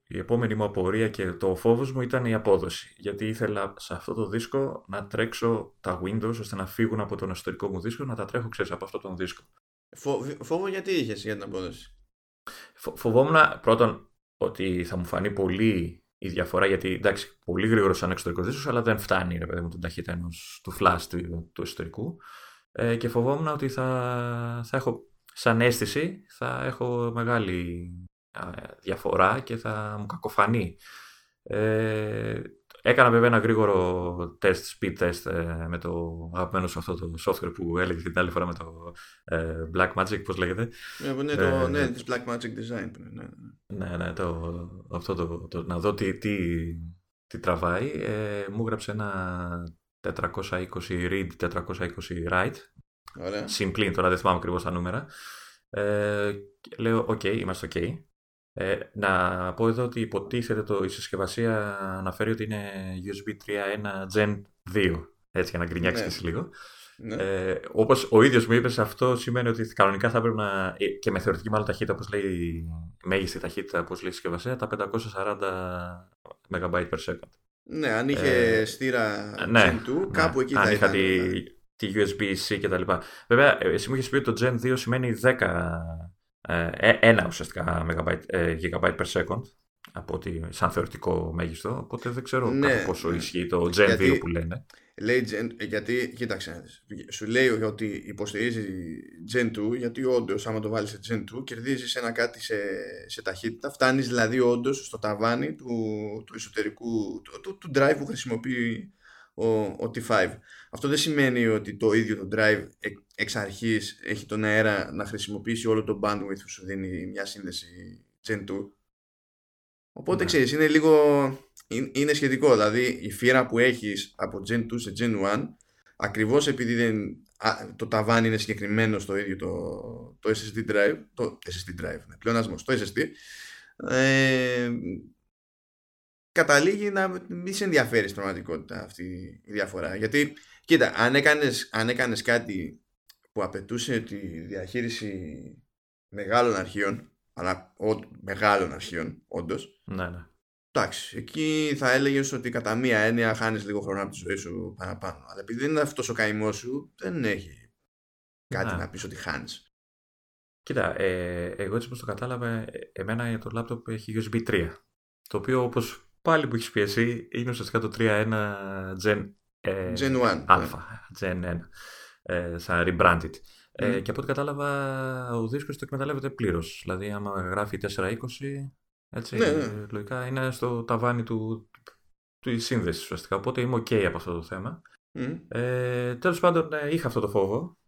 η επόμενη μου απορία και το φόβος μου ήταν η απόδοση. Γιατί ήθελα σε αυτό το δίσκο να τρέξω τα Windows ώστε να φύγουν από τον εσωτερικό μου δίσκο, να τα τρέχω, ξέρεις, από αυτόν τον δίσκο. φόβο γιατί είχες για την απόδοση; Φο, φοβόμουν πρώτον ότι θα μου φανεί πολύ η διαφορά, γιατί εντάξει, πολύ γρήγορος σαν εξωτερικός δίσκος, αλλά δεν φτάνει ρε παιδί μου την ταχύτητα ενός του flash του, του εσωτερικού. Ε, και φοβόμουν ότι θα, θα έχω σαν αίσθηση θα έχω μεγάλη διαφορά και θα μου κακοφανεί. Ε, έκανα βέβαια ένα γρήγορο τεστ, speed test ε, με το αγαπημένο σου αυτό το software που έλεγε την άλλη φορά με το ε, Black Magic, πώς λέγεται. Ναι, ναι, το, ε, ναι, της Black Magic Design. Ναι, ναι, ναι, ναι το, αυτό το, το, να δω τι, τι, τι τραβάει. Ε, μου έγραψε ένα 420 read, 420 write. Ωραία. Συν πλην, τώρα δεν θυμάμαι ακριβώς τα νούμερα. Ε, λέω, OK, okay, είμαστε οκ. Ε, να πω εδώ ότι υποτίθεται το, η συσκευασία αναφέρει ότι είναι USB 3.1 Gen 2. Έτσι για να γκρινιάξεις ναι. λίγο. Ναι. Ε, Όπως ο ίδιος μου είπες, αυτό σημαίνει ότι κανονικά θα έπρεπε να. Ε, και με θεωρητική μάλλον ταχύτητα, όπως λέει η μέγιστη ταχύτητα, όπως λέει η συσκευασία, τα 540 MB per second. Ναι, αν είχε ε, στήρα ναι, Gen 2, κάπου ναι, εκεί θα ήταν. Τη, ναι. τη USB-C κτλ. Βέβαια, εσύ μου είχες πει ότι το Gen 2 σημαίνει 10 ε, ε, ένα ουσιαστικά megabyte, ε, gigabyte per second από ότι, σαν θεωρητικό μέγιστο. Οπότε δεν ξέρω ναι, κατά πόσο ναι. ισχύει το Gen γιατί, 2 που λένε. Λέει Gen, γιατί, κοίταξε, σου λέει ότι υποστηρίζει Gen 2 γιατί όντως άμα το βάλεις σε Gen 2 κερδίζεις ένα κάτι σε, σε ταχύτητα φτάνεις δηλαδή όντως στο ταβάνι του, του εσωτερικού του, του, του drive που χρησιμοποιεί ο, ο T5. Αυτό δεν σημαίνει ότι το ίδιο το drive εξ αρχής έχει τον αέρα να χρησιμοποιήσει όλο το bandwidth που σου δίνει μια σύνδεση Gen 2. Οπότε ναι. ξέρεις, είναι λίγο είναι σχετικό. Δηλαδή η φύρα που έχεις από Gen 2 σε Gen 1 ακριβώς επειδή δεν, το ταβάνι είναι συγκεκριμένο στο ίδιο το, το SSD drive το SSD drive, ναι, πλεονάσμος, το SSD ε, καταλήγει να μην σε ενδιαφέρει στην πραγματικότητα αυτή η διαφορά. Γιατί, κοίτα, αν έκανες, αν έκανες κάτι που απαιτούσε τη διαχείριση μεγάλων αρχείων, αλλά ο, μεγάλων αρχείων, όντως. Ναι, ναι. Εντάξει, εκεί θα έλεγες ότι κατά μία έννοια χάνεις λίγο χρόνο από τη ζωή σου παραπάνω. Αλλά επειδή δεν είναι αυτός ο καημός σου, δεν έχει κάτι ναι. να πεις ότι χάνεις. Κοίτα, ε, εγώ έτσι όπως το κατάλαβα, ε, εμένα το laptop έχει USB 3. Το οποίο όπως πάλι που έχεις πιέσει είναι ουσιαστικά το 3.1 Gen, ε, Gen 1. Alpha, ναι. Gen 1. Ε, σαν rebranded. Ε, και από ό,τι κατάλαβα, ο δίσκος το εκμεταλλεύεται πλήρως. Δηλαδή, άμα γράφει 420, έτσι, ναι, ναι. λογικά είναι στο ταβάνι του, του σύνδεσης ουσιαστικά. Οπότε είμαι OK από αυτό το θέμα. Mm. Ε, Τέλος πάντων, ε, είχα αυτό το φόβο.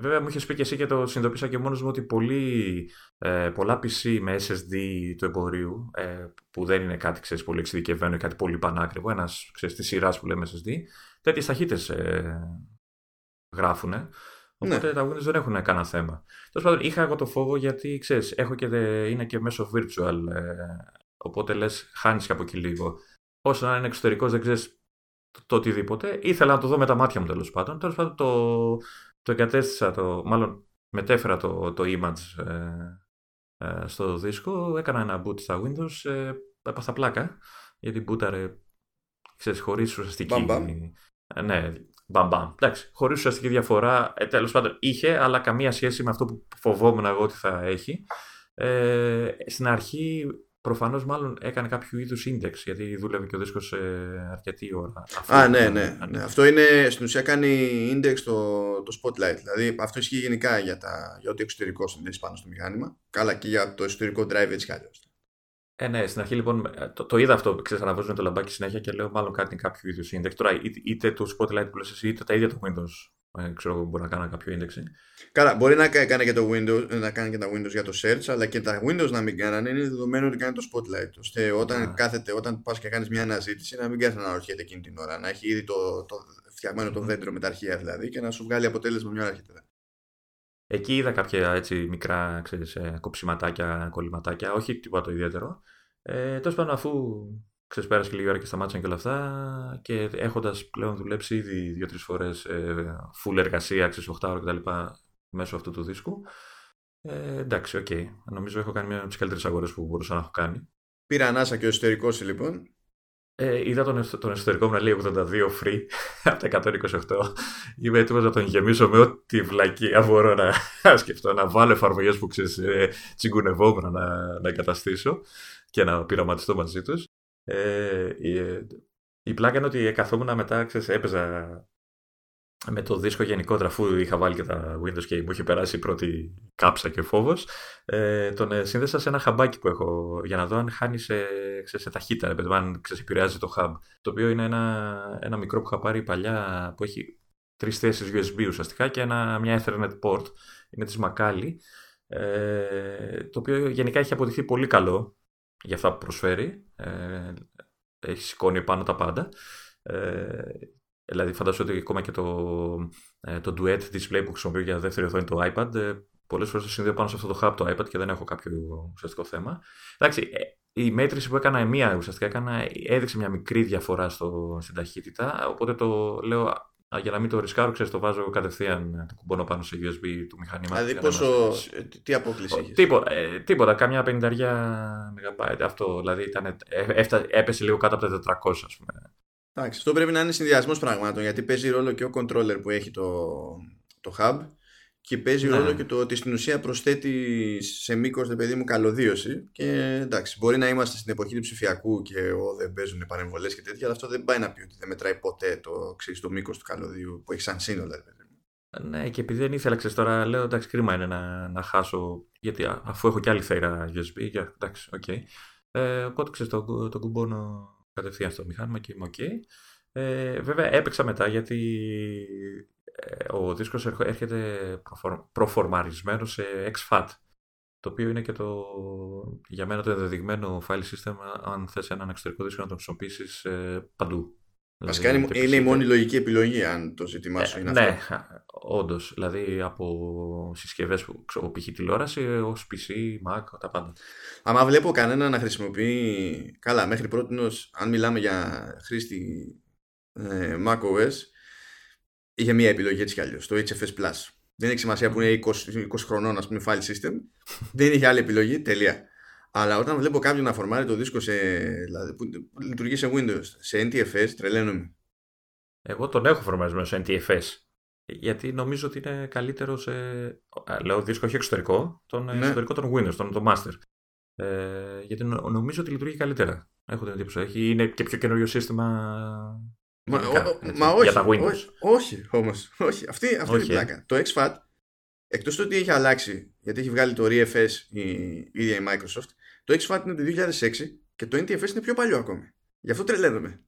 Βέβαια, μου είχες πει και εσύ και το συνειδητοποίησα και μόνος μου ότι πολλοί, ε, πολλά PC με SSD του εμπορίου, ε, που δεν είναι κάτι ξέρεις, πολύ εξειδικευμένο ή κάτι πολύ πανάκριβο, ένας της σειράς που λέμε SSD, τέτοιες ταχύτητες ε, γράφουν. Οπότε ναι. τα Windows δεν έχουν κανένα θέμα. Τέλος πάντων, είχα εγώ το φόβο γιατί ξέρεις, έχω και δε, είναι και μέσω virtual. Ε, οπότε λες, χάνεις και από εκεί λίγο. Όσο να είναι εξωτερικός, δεν ξέρεις το, το, οτιδήποτε. Ήθελα να το δω με τα μάτια μου τέλος πάντων. Τέλος πάντων, το, το εγκατέστησα, το, μάλλον μετέφερα το, το image ε, ε, στο δίσκο, έκανα ένα boot στα Windows, ε, έπαθα πλάκα, γιατί bootαρε, ξέρεις, χωρίς ουσιαστική... Μπαμ, ε, ναι, μπαμ, μπαμ. Εντάξει, χωρίς ουσιαστική διαφορά, ε, τέλος πάντων είχε, αλλά καμία σχέση με αυτό που φοβόμουν εγώ ότι θα έχει. Ε, στην αρχή προφανώς μάλλον έκανε κάποιο είδους index, γιατί δούλευε και ο δίσκος σε αρκετή ώρα. Α, ναι, ναι, ναι. Αυτό είναι, στην ουσία κάνει index το, το spotlight. Δηλαδή αυτό ισχύει γενικά για, τα, για ό,τι εξωτερικό συνδέσει πάνω στο μηχάνημα. Καλά και για το εσωτερικό drive έτσι κι αλλιώς. Ε, ναι, στην αρχή λοιπόν το, το είδα αυτό, ξέρεις, αναβάζουν το λαμπάκι συνέχεια και λέω μάλλον κάτι κάποιο είδου index. Τώρα είτε, είτε το spotlight που λες εσύ, είτε τα ίδια το Windows ε, ξέρω μπορεί να κάνω κάποιο indexing. Καλά, μπορεί να κάνει και το Windows, να κάνει και τα Windows για το search, αλλά και τα Windows να μην κάνανε είναι δεδομένο ότι κάνει το spotlight. ώστε όταν, κάθεται, όταν πας και κάνεις μια αναζήτηση να μην κάθεται να αναρωτιέται εκείνη την ώρα. Να έχει ήδη το, το φτιαγμένο το δέντρο με τα αρχεία δηλαδή και να σου βγάλει αποτέλεσμα μια ώρα αρχίτερα. Εκεί είδα κάποια έτσι μικρά ξέρεις, ε, κοψιματάκια, κολληματάκια, όχι τίποτα το ιδιαίτερο. Ε, Τέλος πάντων, αφού ξες πέρασε και λίγη ώρα και σταμάτησαν και όλα αυτά και έχοντας πλέον δουλέψει ήδη δύο-τρεις φορές ε, full εργασία, 6 8 ώρα κτλ. μέσω αυτού του δίσκου. Ε, εντάξει, okay. Νομίζω έχω κάνει μια από τις καλύτερες αγορές που μπορούσα να έχω κάνει. Πήρα ανάσα και ο εσωτερικός λοιπόν. Ε, είδα τον, τον εσωτερικό μου να λέει 82 free από τα 128. Είμαι έτοιμος να τον γεμίσω με ό,τι βλακία μπορώ να σκεφτώ. Να βάλω εφαρμογές που ξέρεις, ε, τσιγκουνευόμουν να, να εγκαταστήσω και να πειραματιστώ μαζί τους. Ε, η, η πλάκα είναι ότι καθόμουν μετά, ξέρεις, έπαιζα με το δίσκο γενικότερα, αφού είχα βάλει και τα Windows και μου είχε περάσει η πρώτη κάψα και φόβος. Ε, τον ε, σύνδεσα σε ένα χαμπάκι που έχω για να δω αν χάνει σε, ξέρεις, σε ταχύτητα, ρε, αν ξέρεις, επηρεάζει το hub. Το οποίο είναι ένα, ένα μικρό που είχα πάρει παλιά που έχει τρεις θέσεις USB ουσιαστικά και ένα, μια Ethernet port. Είναι της Macali. Ε, το οποίο γενικά έχει αποδειχθεί πολύ καλό για αυτά που προσφέρει. Ε, έχει σηκώνει πάνω τα πάντα. Ε, δηλαδή φαντάζομαι ότι ακόμα και το, ε, το duet display που χρησιμοποιώ για δεύτερη οθόνη το iPad ε, πολλές φορές το συνδέω πάνω σε αυτό το hub το iPad και δεν έχω κάποιο ουσιαστικό θέμα. Εντάξει, ε, η μέτρηση που έκανα μία ουσιαστικά έκανα, έδειξε μια μικρή διαφορά στο, στην ταχύτητα οπότε το λέω για να μην το ρισκάρω, ξέρεις, το βάζω κατευθείαν το κουμπώνω πάνω σε USB του μηχανήματος. Δηλαδή πόσο, τι απόκληση έχεις; Τίποτα, ε, τίποτα, καμιά πενηνταριά μεγαμπάιτ. Αυτό, δηλαδή ήταν, ε, έπεσε λίγο κάτω από τα 400 ας πούμε. Εντάξει, αυτό πρέπει να είναι συνδυασμός πραγμάτων γιατί παίζει ρόλο και ο controller που έχει το, το hub και παίζει ναι. ρόλο και το ότι στην ουσία προσθέτει σε μήκος παιδί μου καλωδίωση. Και εντάξει, μπορεί να είμαστε στην εποχή του ψηφιακού και ο, δεν παίζουν παρεμβολές και τέτοια, αλλά αυτό δεν πάει να πει ότι δεν μετράει ποτέ το, ξέρεις, το μήκος του καλωδίου που έχει σαν σύνολο. Ναι, και επειδή δεν ήθελα, ξέρεις τώρα, λέω εντάξει, κρίμα είναι να, να χάσω. Γιατί αφού έχω και άλλη θύρα USB, για, εντάξει, okay. Ε, οπότε ξέρεις, το, το κουμπώνω κατευθείαν στο μηχάνημα και είμαι okay. Ε, βέβαια έπαιξα μετά γιατί ε, ο δίσκος έρχεται προφορμαρισμένος σε XFAT το οποίο είναι και το, για μένα το ενδεδεειγμένο file system αν θες έναν εξωτερικό δίσκο να τον χρησιμοποιήσεις ε, παντού. Βασικά δηλαδή, είναι, η μόνη λογική επιλογή αν το ζήτημά σου είναι ναι, αυτό. Ναι, όντως. Δηλαδή από συσκευές που ξέρω, π.χ. τηλεόραση ως PC, Mac, τα πάντα. Άμα βλέπω κανένα να χρησιμοποιεί. Καλά, μέχρι πρώτη, αν μιλάμε για χρήστη ε, macOS, είχε μία επιλογή έτσι κι αλλιώς, το HFS Plus. Δεν έχει σημασία που είναι 20, 20 χρονών, ας πούμε, file system. Δεν είχε άλλη επιλογή, τελεία. Αλλά όταν βλέπω κάποιον να φορμάρει το δίσκο σε, δηλαδή, που λειτουργεί σε Windows, σε NTFS, τρελαίνομαι. Εγώ τον έχω φορμαρισμένο σε NTFS. Γιατί νομίζω ότι είναι καλύτερο σε. Λέω δίσκο όχι εξωτερικό, τον ναι. εξωτερικό των Windows, τον, τον Master. Ε, γιατί νομίζω ότι λειτουργεί καλύτερα. Έχω την εντύπωση. είναι και πιο καινούριο σύστημα Μα, μα όχι, για τα Windows. Όχι, όχι όμως. Όχι. Αυτή, αυτή είναι η πλάκα. Το exFAT, εκτός του ότι έχει αλλάξει, γιατί έχει βγάλει το ReFS η, η ίδια η Microsoft, το exFAT είναι το 2006 και το NTFS είναι πιο παλιό ακόμη. Γι' αυτό τρελαίνομαι.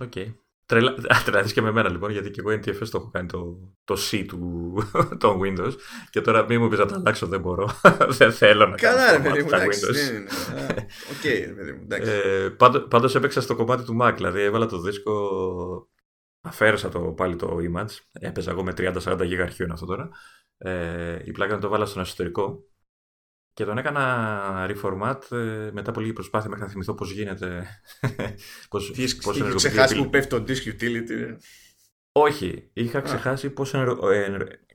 Okay. Τρελαθείς και με μένα λοιπόν, γιατί και εγώ NTFS το έχω κάνει το, το C του των Windows και τώρα μην μου πεις να το αλλάξω, δεν μπορώ. δεν θέλω να Καλά ρε παιδί μου, εντάξει. Ναι, ναι, ναι. Οκ ρε παιδί μου, εντάξει. Ε, πάντως έπαιξα στο κομμάτι του Mac, δηλαδή έβαλα το δίσκο, αφαίρεσα το, πάλι το image, έπαιζα εγώ με 30-40 γίγα αρχείο αυτό τώρα. Ε, η πλάκα να το βάλα στον εσωτερικό και τον έκανα reformat ε, μετά από λίγη προσπάθεια μέχρι να θυμηθώ πώς γίνεται. πώς, Τι πώς ξεχάσει που πέφτει το disk utility. Όχι, είχα ξεχάσει πώς,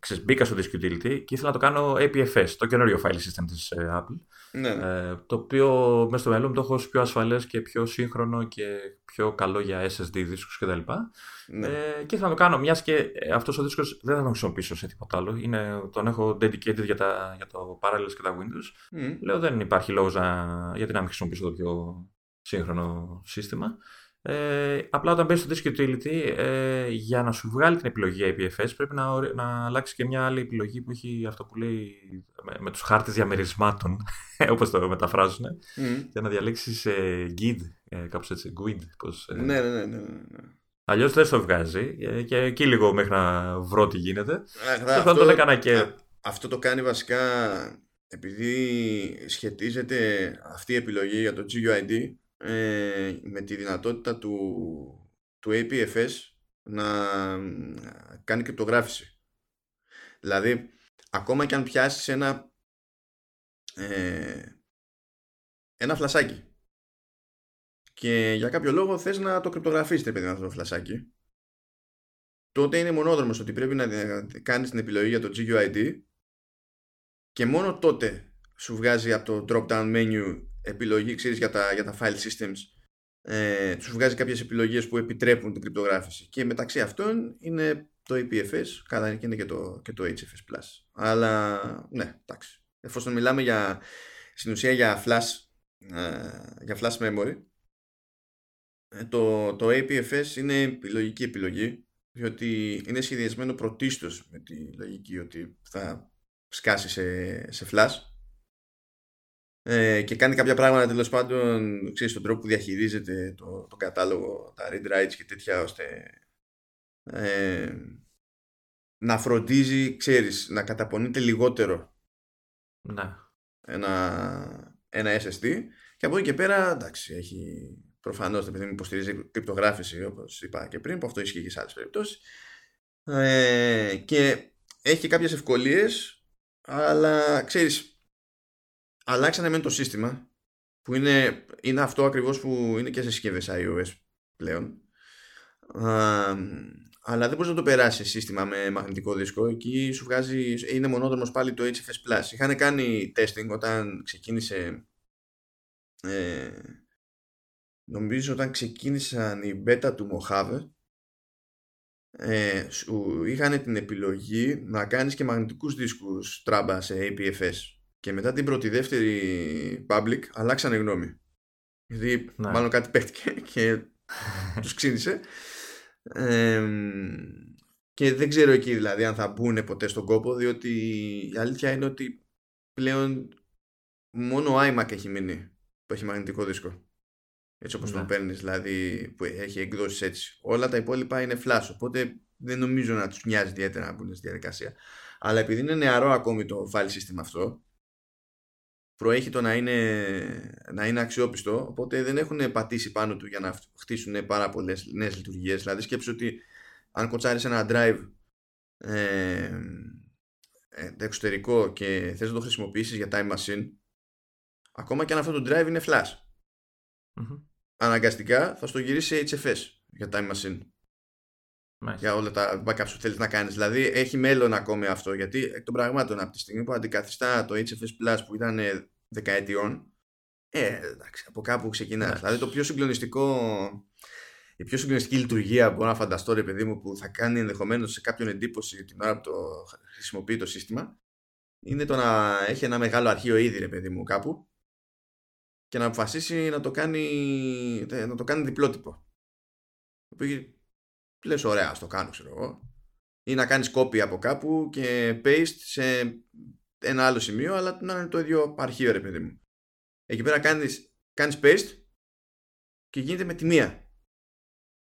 ξέρεις, μπήκα στο Disk Utility και ήθελα να το κάνω APFS, το καινούριο file system της ε, Apple. Ναι. Ε, το οποίο μέσα στο μέλλον το έχω πιο ασφαλές και πιο σύγχρονο και πιο καλό για SSD δίσκους κτλ. Ναι. Ε, και ήθελα να το κάνω, μιας και αυτός ο δίσκος δεν θα τον χρησιμοποιήσω σε τίποτα άλλο. Είναι, τον έχω dedicated για, τα, για το Parallels και τα Windows. Mm. Λέω δεν υπάρχει λόγος να, γιατί να μην χρησιμοποιήσω το πιο σύγχρονο σύστημα. Ε, απλά όταν μπει στο Disk Utility, ε, για να σου βγάλει την επιλογή IPFS πρέπει να, να αλλάξει και μια άλλη επιλογή που έχει αυτό που λέει με, με τους χάρτες διαμερισμάτων, όπως το μεταφράζουν, mm. για να διαλέξεις ε, GUID, ε, κάπως έτσι, GUID. Πώς, ε, ναι, ναι, ναι, ναι, ναι. Αλλιώς δεν στο βγάζει ε, και εκεί λίγο μέχρι να βρω τι γίνεται. αυτό, το έκανα και... αυτό το κάνει βασικά επειδή σχετίζεται αυτή η επιλογή για το GUID ε, με τη δυνατότητα του, του APFS να κάνει κρυπτογράφηση. Δηλαδή, ακόμα και αν πιάσεις ένα ε, ένα φλασάκι και για κάποιο λόγο θες να το κρυπτογραφήσεις παιδί αυτό το φλασάκι τότε είναι μονόδρομος ότι πρέπει να κάνεις την επιλογή για το GUID και μόνο τότε σου βγάζει από το drop down menu επιλογή ξέρεις, για, τα, για τα file systems ε, τους βγάζει κάποιες επιλογές που επιτρέπουν την κρυπτογράφηση. Και μεταξύ αυτών είναι το APFS καλά και είναι και το, και το HFS αλλά ναι εντάξει. Εφόσον μιλάμε για στην ουσία για flash ε, για flash memory ε, το, το APFS είναι λογική επιλογή διότι είναι σχεδιασμένο πρωτίστως με τη λογική ότι θα σκάσει σε, σε flash ε, και κάνει κάποια πράγματα τέλος πάντων ξέρεις, τον τρόπο που διαχειρίζεται το, το κατάλογο, τα read rights και τέτοια ώστε ε, να φροντίζει, ξέρεις, να καταπονείται λιγότερο ναι. ένα, ένα SSD και από εκεί και πέρα εντάξει έχει προφανώς επειδή υποστηρίζει κρυπτογράφηση όπως είπα και πριν που αυτό ισχύει και σε άλλες περιπτώσεις ε, και έχει και κάποιες ευκολίες αλλά ξέρεις αλλάξανε με το σύστημα που είναι, είναι αυτό ακριβώς που είναι και σε συσκευές iOS πλέον. Αλλά δεν μπορείς να το περάσεις σύστημα με μαγνητικό δίσκο. Εκεί σου βγάζει, είναι μονόδρομος πάλι το HFS Plus. Είχαν κάνει testing όταν ξεκίνησε ε, νομίζω όταν ξεκίνησαν η beta του Mojave ε, σου είχαν την επιλογή να κάνεις και μαγνητικούς δίσκους τράμπα σε APFS και μετά την πρώτη δεύτερη public αλλάξανε γνώμη. Γιατί ναι. μάλλον κάτι παίχτηκε και τους ξύνησε. και δεν ξέρω εκεί δηλαδή αν θα μπουν ποτέ στον κόπο διότι η αλήθεια είναι ότι πλέον μόνο ο iMac έχει μείνει που έχει μαγνητικό δίσκο. Έτσι όπως ναι. τον παίρνεις δηλαδή που έχει εκδόσεις έτσι. Όλα τα υπόλοιπα είναι flash οπότε δεν νομίζω να τους νοιάζει ιδιαίτερα να μπουν στη διαδικασία. Αλλά επειδή είναι νεαρό ακόμη το file system αυτό προέχει το να είναι, να είναι αξιόπιστο, οπότε δεν έχουν πατήσει πάνω του για να χτίσουν πάρα πολλές νέες λειτουργίες. Δηλαδή, σκέψου ότι αν κοτσάρεις ένα drive ε, ε, εξωτερικό και θες να το χρησιμοποιήσεις για time machine, ακόμα και αν αυτό το drive είναι flash. Αναγκαστικά θα στο γυρίσεις σε HFS για time machine. Για όλα τα backups που θέλεις να κάνεις. Δηλαδή έχει μέλλον ακόμη αυτό. Γιατί εκ των πραγμάτων από τη στιγμή που αντικαθιστά το HFS Plus που ήταν δεκαετιών, ε, εντάξει, από κάπου ξεκινάς. Δηλαδή το πιο συγκλονιστικό, η πιο συγκλονιστική λειτουργία που μπορώ να φανταστώ, ρε παιδί μου, που θα κάνει ενδεχομένως σε κάποιον εντύπωση την ώρα που το χρησιμοποιεί το σύστημα, είναι το να έχει ένα μεγάλο αρχείο ήδη, ρε παιδί μου, κάπου και να αποφασίσει να το κάνει, να το κάνει διπλότυπο. Λες ωραία, ας το κάνω, ξέρω εγώ. Ή να κάνεις copy από κάπου και paste σε ένα άλλο σημείο, αλλά να είναι το ίδιο αρχείο, ρε παιδί μου. Εκεί πέρα κάνεις, κάνεις paste και γίνεται με τη μία.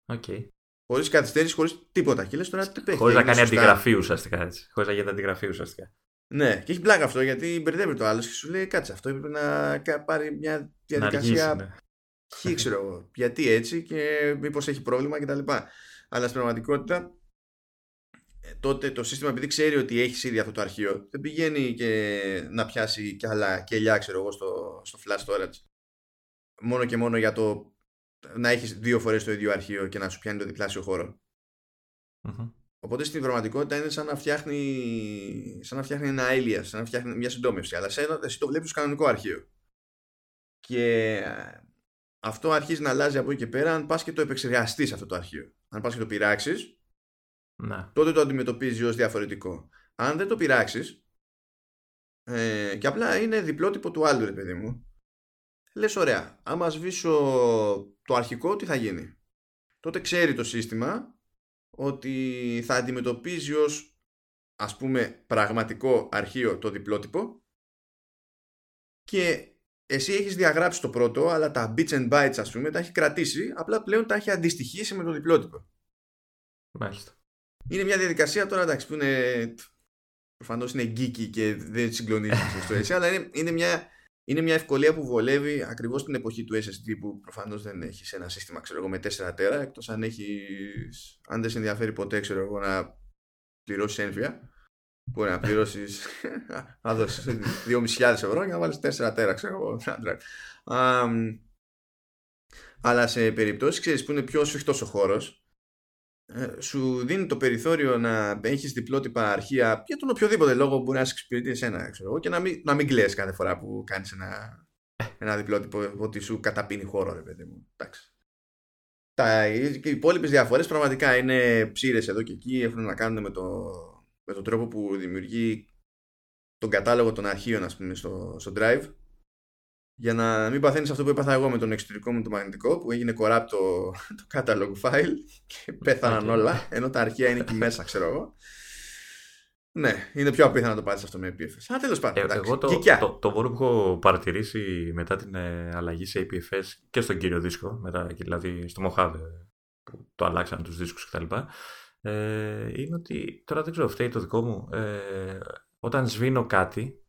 Okay. Χωρίς καθυστέρηση, χωρίς τίποτα. Και λες τώρα τι παίζει. Χωρίς να κάνει αντιγραφή ουσιαστικά έτσι. Χωρίς να γίνει αντιγραφή ουσιαστικά. Ναι, και έχει πλάκα αυτό γιατί μπερδεύεται ο άλλος και σου λέει κάτσε αυτό έπρεπε να πάρει μια διαδικασία. Ναι. Χ, ξέρω εγώ. Γιατί έτσι και μήπως έχει πρόβλημα κτλ. Αλλά στην πραγματικότητα ε, τότε το σύστημα επειδή ξέρει ότι έχεις ήδη αυτό το αρχείο δεν πηγαίνει και να πιάσει κι άλλα κελιά ξέρω εγώ στο, στο flash storage μόνο και μόνο για το να έχεις δύο φορές το ίδιο αρχείο και να σου πιάνει το διπλάσιο Οπότε στην πραγματικότητα είναι σαν να φτιάχνει, σαν να φτιάχνει ένα alias, σαν να φτιάχνει μια συντόμευση. Αλλά εσύ το βλέπεις στο κανονικό αρχείο. Και αυτό αρχίζει να αλλάζει από εκεί και πέρα αν πας και το επεξεργαστείς αυτό το αρχείο. Αν πας και το πειράξεις, να. τότε το αντιμετωπίζει ως διαφορετικό. Αν δεν το πειράξεις, ε, και απλά είναι διπλότυπο του άλλου, ρε παιδί μου, λες ωραία, άμα σβήσω το αρχικό, τι θα γίνει; Τότε ξέρει το σύστημα ότι θα αντιμετωπίζει ως ας πούμε πραγματικό αρχείο το διπλότυπο και εσύ έχεις διαγράψει το πρώτο αλλά τα bits and bytes ας πούμε τα έχει κρατήσει απλά πλέον τα έχει αντιστοιχίσει με το διπλότυπο. Μάλιστα. Είναι μια διαδικασία τώρα εντάξει που είναι προφανώς είναι geeky και δεν συγκλονίζεις στο έτσι αλλά είναι, είναι, μια, είναι μια ευκολία που βολεύει ακριβώς στην εποχή του SSD που προφανώς δεν έχεις ένα σύστημα ξέρω εγώ με 4 τέρα εκτός αν έχεις αν δεν σε ενδιαφέρει ποτέ ξέρω εγώ να πληρώσεις ένφια Μπορεί να πληρώσει. να δώσεις 2.500 ευρώ και να βάλεις 4 τέρα, ξέρω εγώ. αλλά σε περιπτώσεις ξέρεις που είναι πιο σφιχτός ο χώρος, ε, σου δίνει το περιθώριο να έχεις διπλότυπα αρχεία για τον οποιοδήποτε λόγο μπορεί να σε εξυπηρετεί εσένα, ξέρω εγώ, και να μην, να μην κλαις κάθε φορά που κάνεις ένα, ένα διπλότυπο ότι σου καταπίνει χώρο, ρε παιδί μου. Εντάξει. Τα, οι υπόλοιπες διαφορές πραγματικά είναι ψήρες εδώ και εκεί, έχουν να κάνουν με το με τον τρόπο που δημιουργεί τον κατάλογο των αρχείων ας πούμε στο, στο drive για να μην παθαίνεις αυτό που έπαθα εγώ με τον εξωτερικό μου το μαγνητικό που έγινε corrupt το, το catalog file και πέθαναν όλα ενώ τα αρχεία είναι εκεί μέσα ξέρω εγώ ναι, είναι πιο απίθανο να το πάρεις αυτό με IPFS. Α, τέλος πάντων. Ε, εγώ το, το, το, μόνο που έχω παρατηρήσει μετά την ε, αλλαγή σε IPFS και στον κύριο δίσκο, μετά, δηλαδή στο Mojave που το αλλάξαν τους δίσκους κτλ ε, είναι ότι τώρα δεν ξέρω, φταίει το δικό μου. Ε, όταν σβήνω κάτι,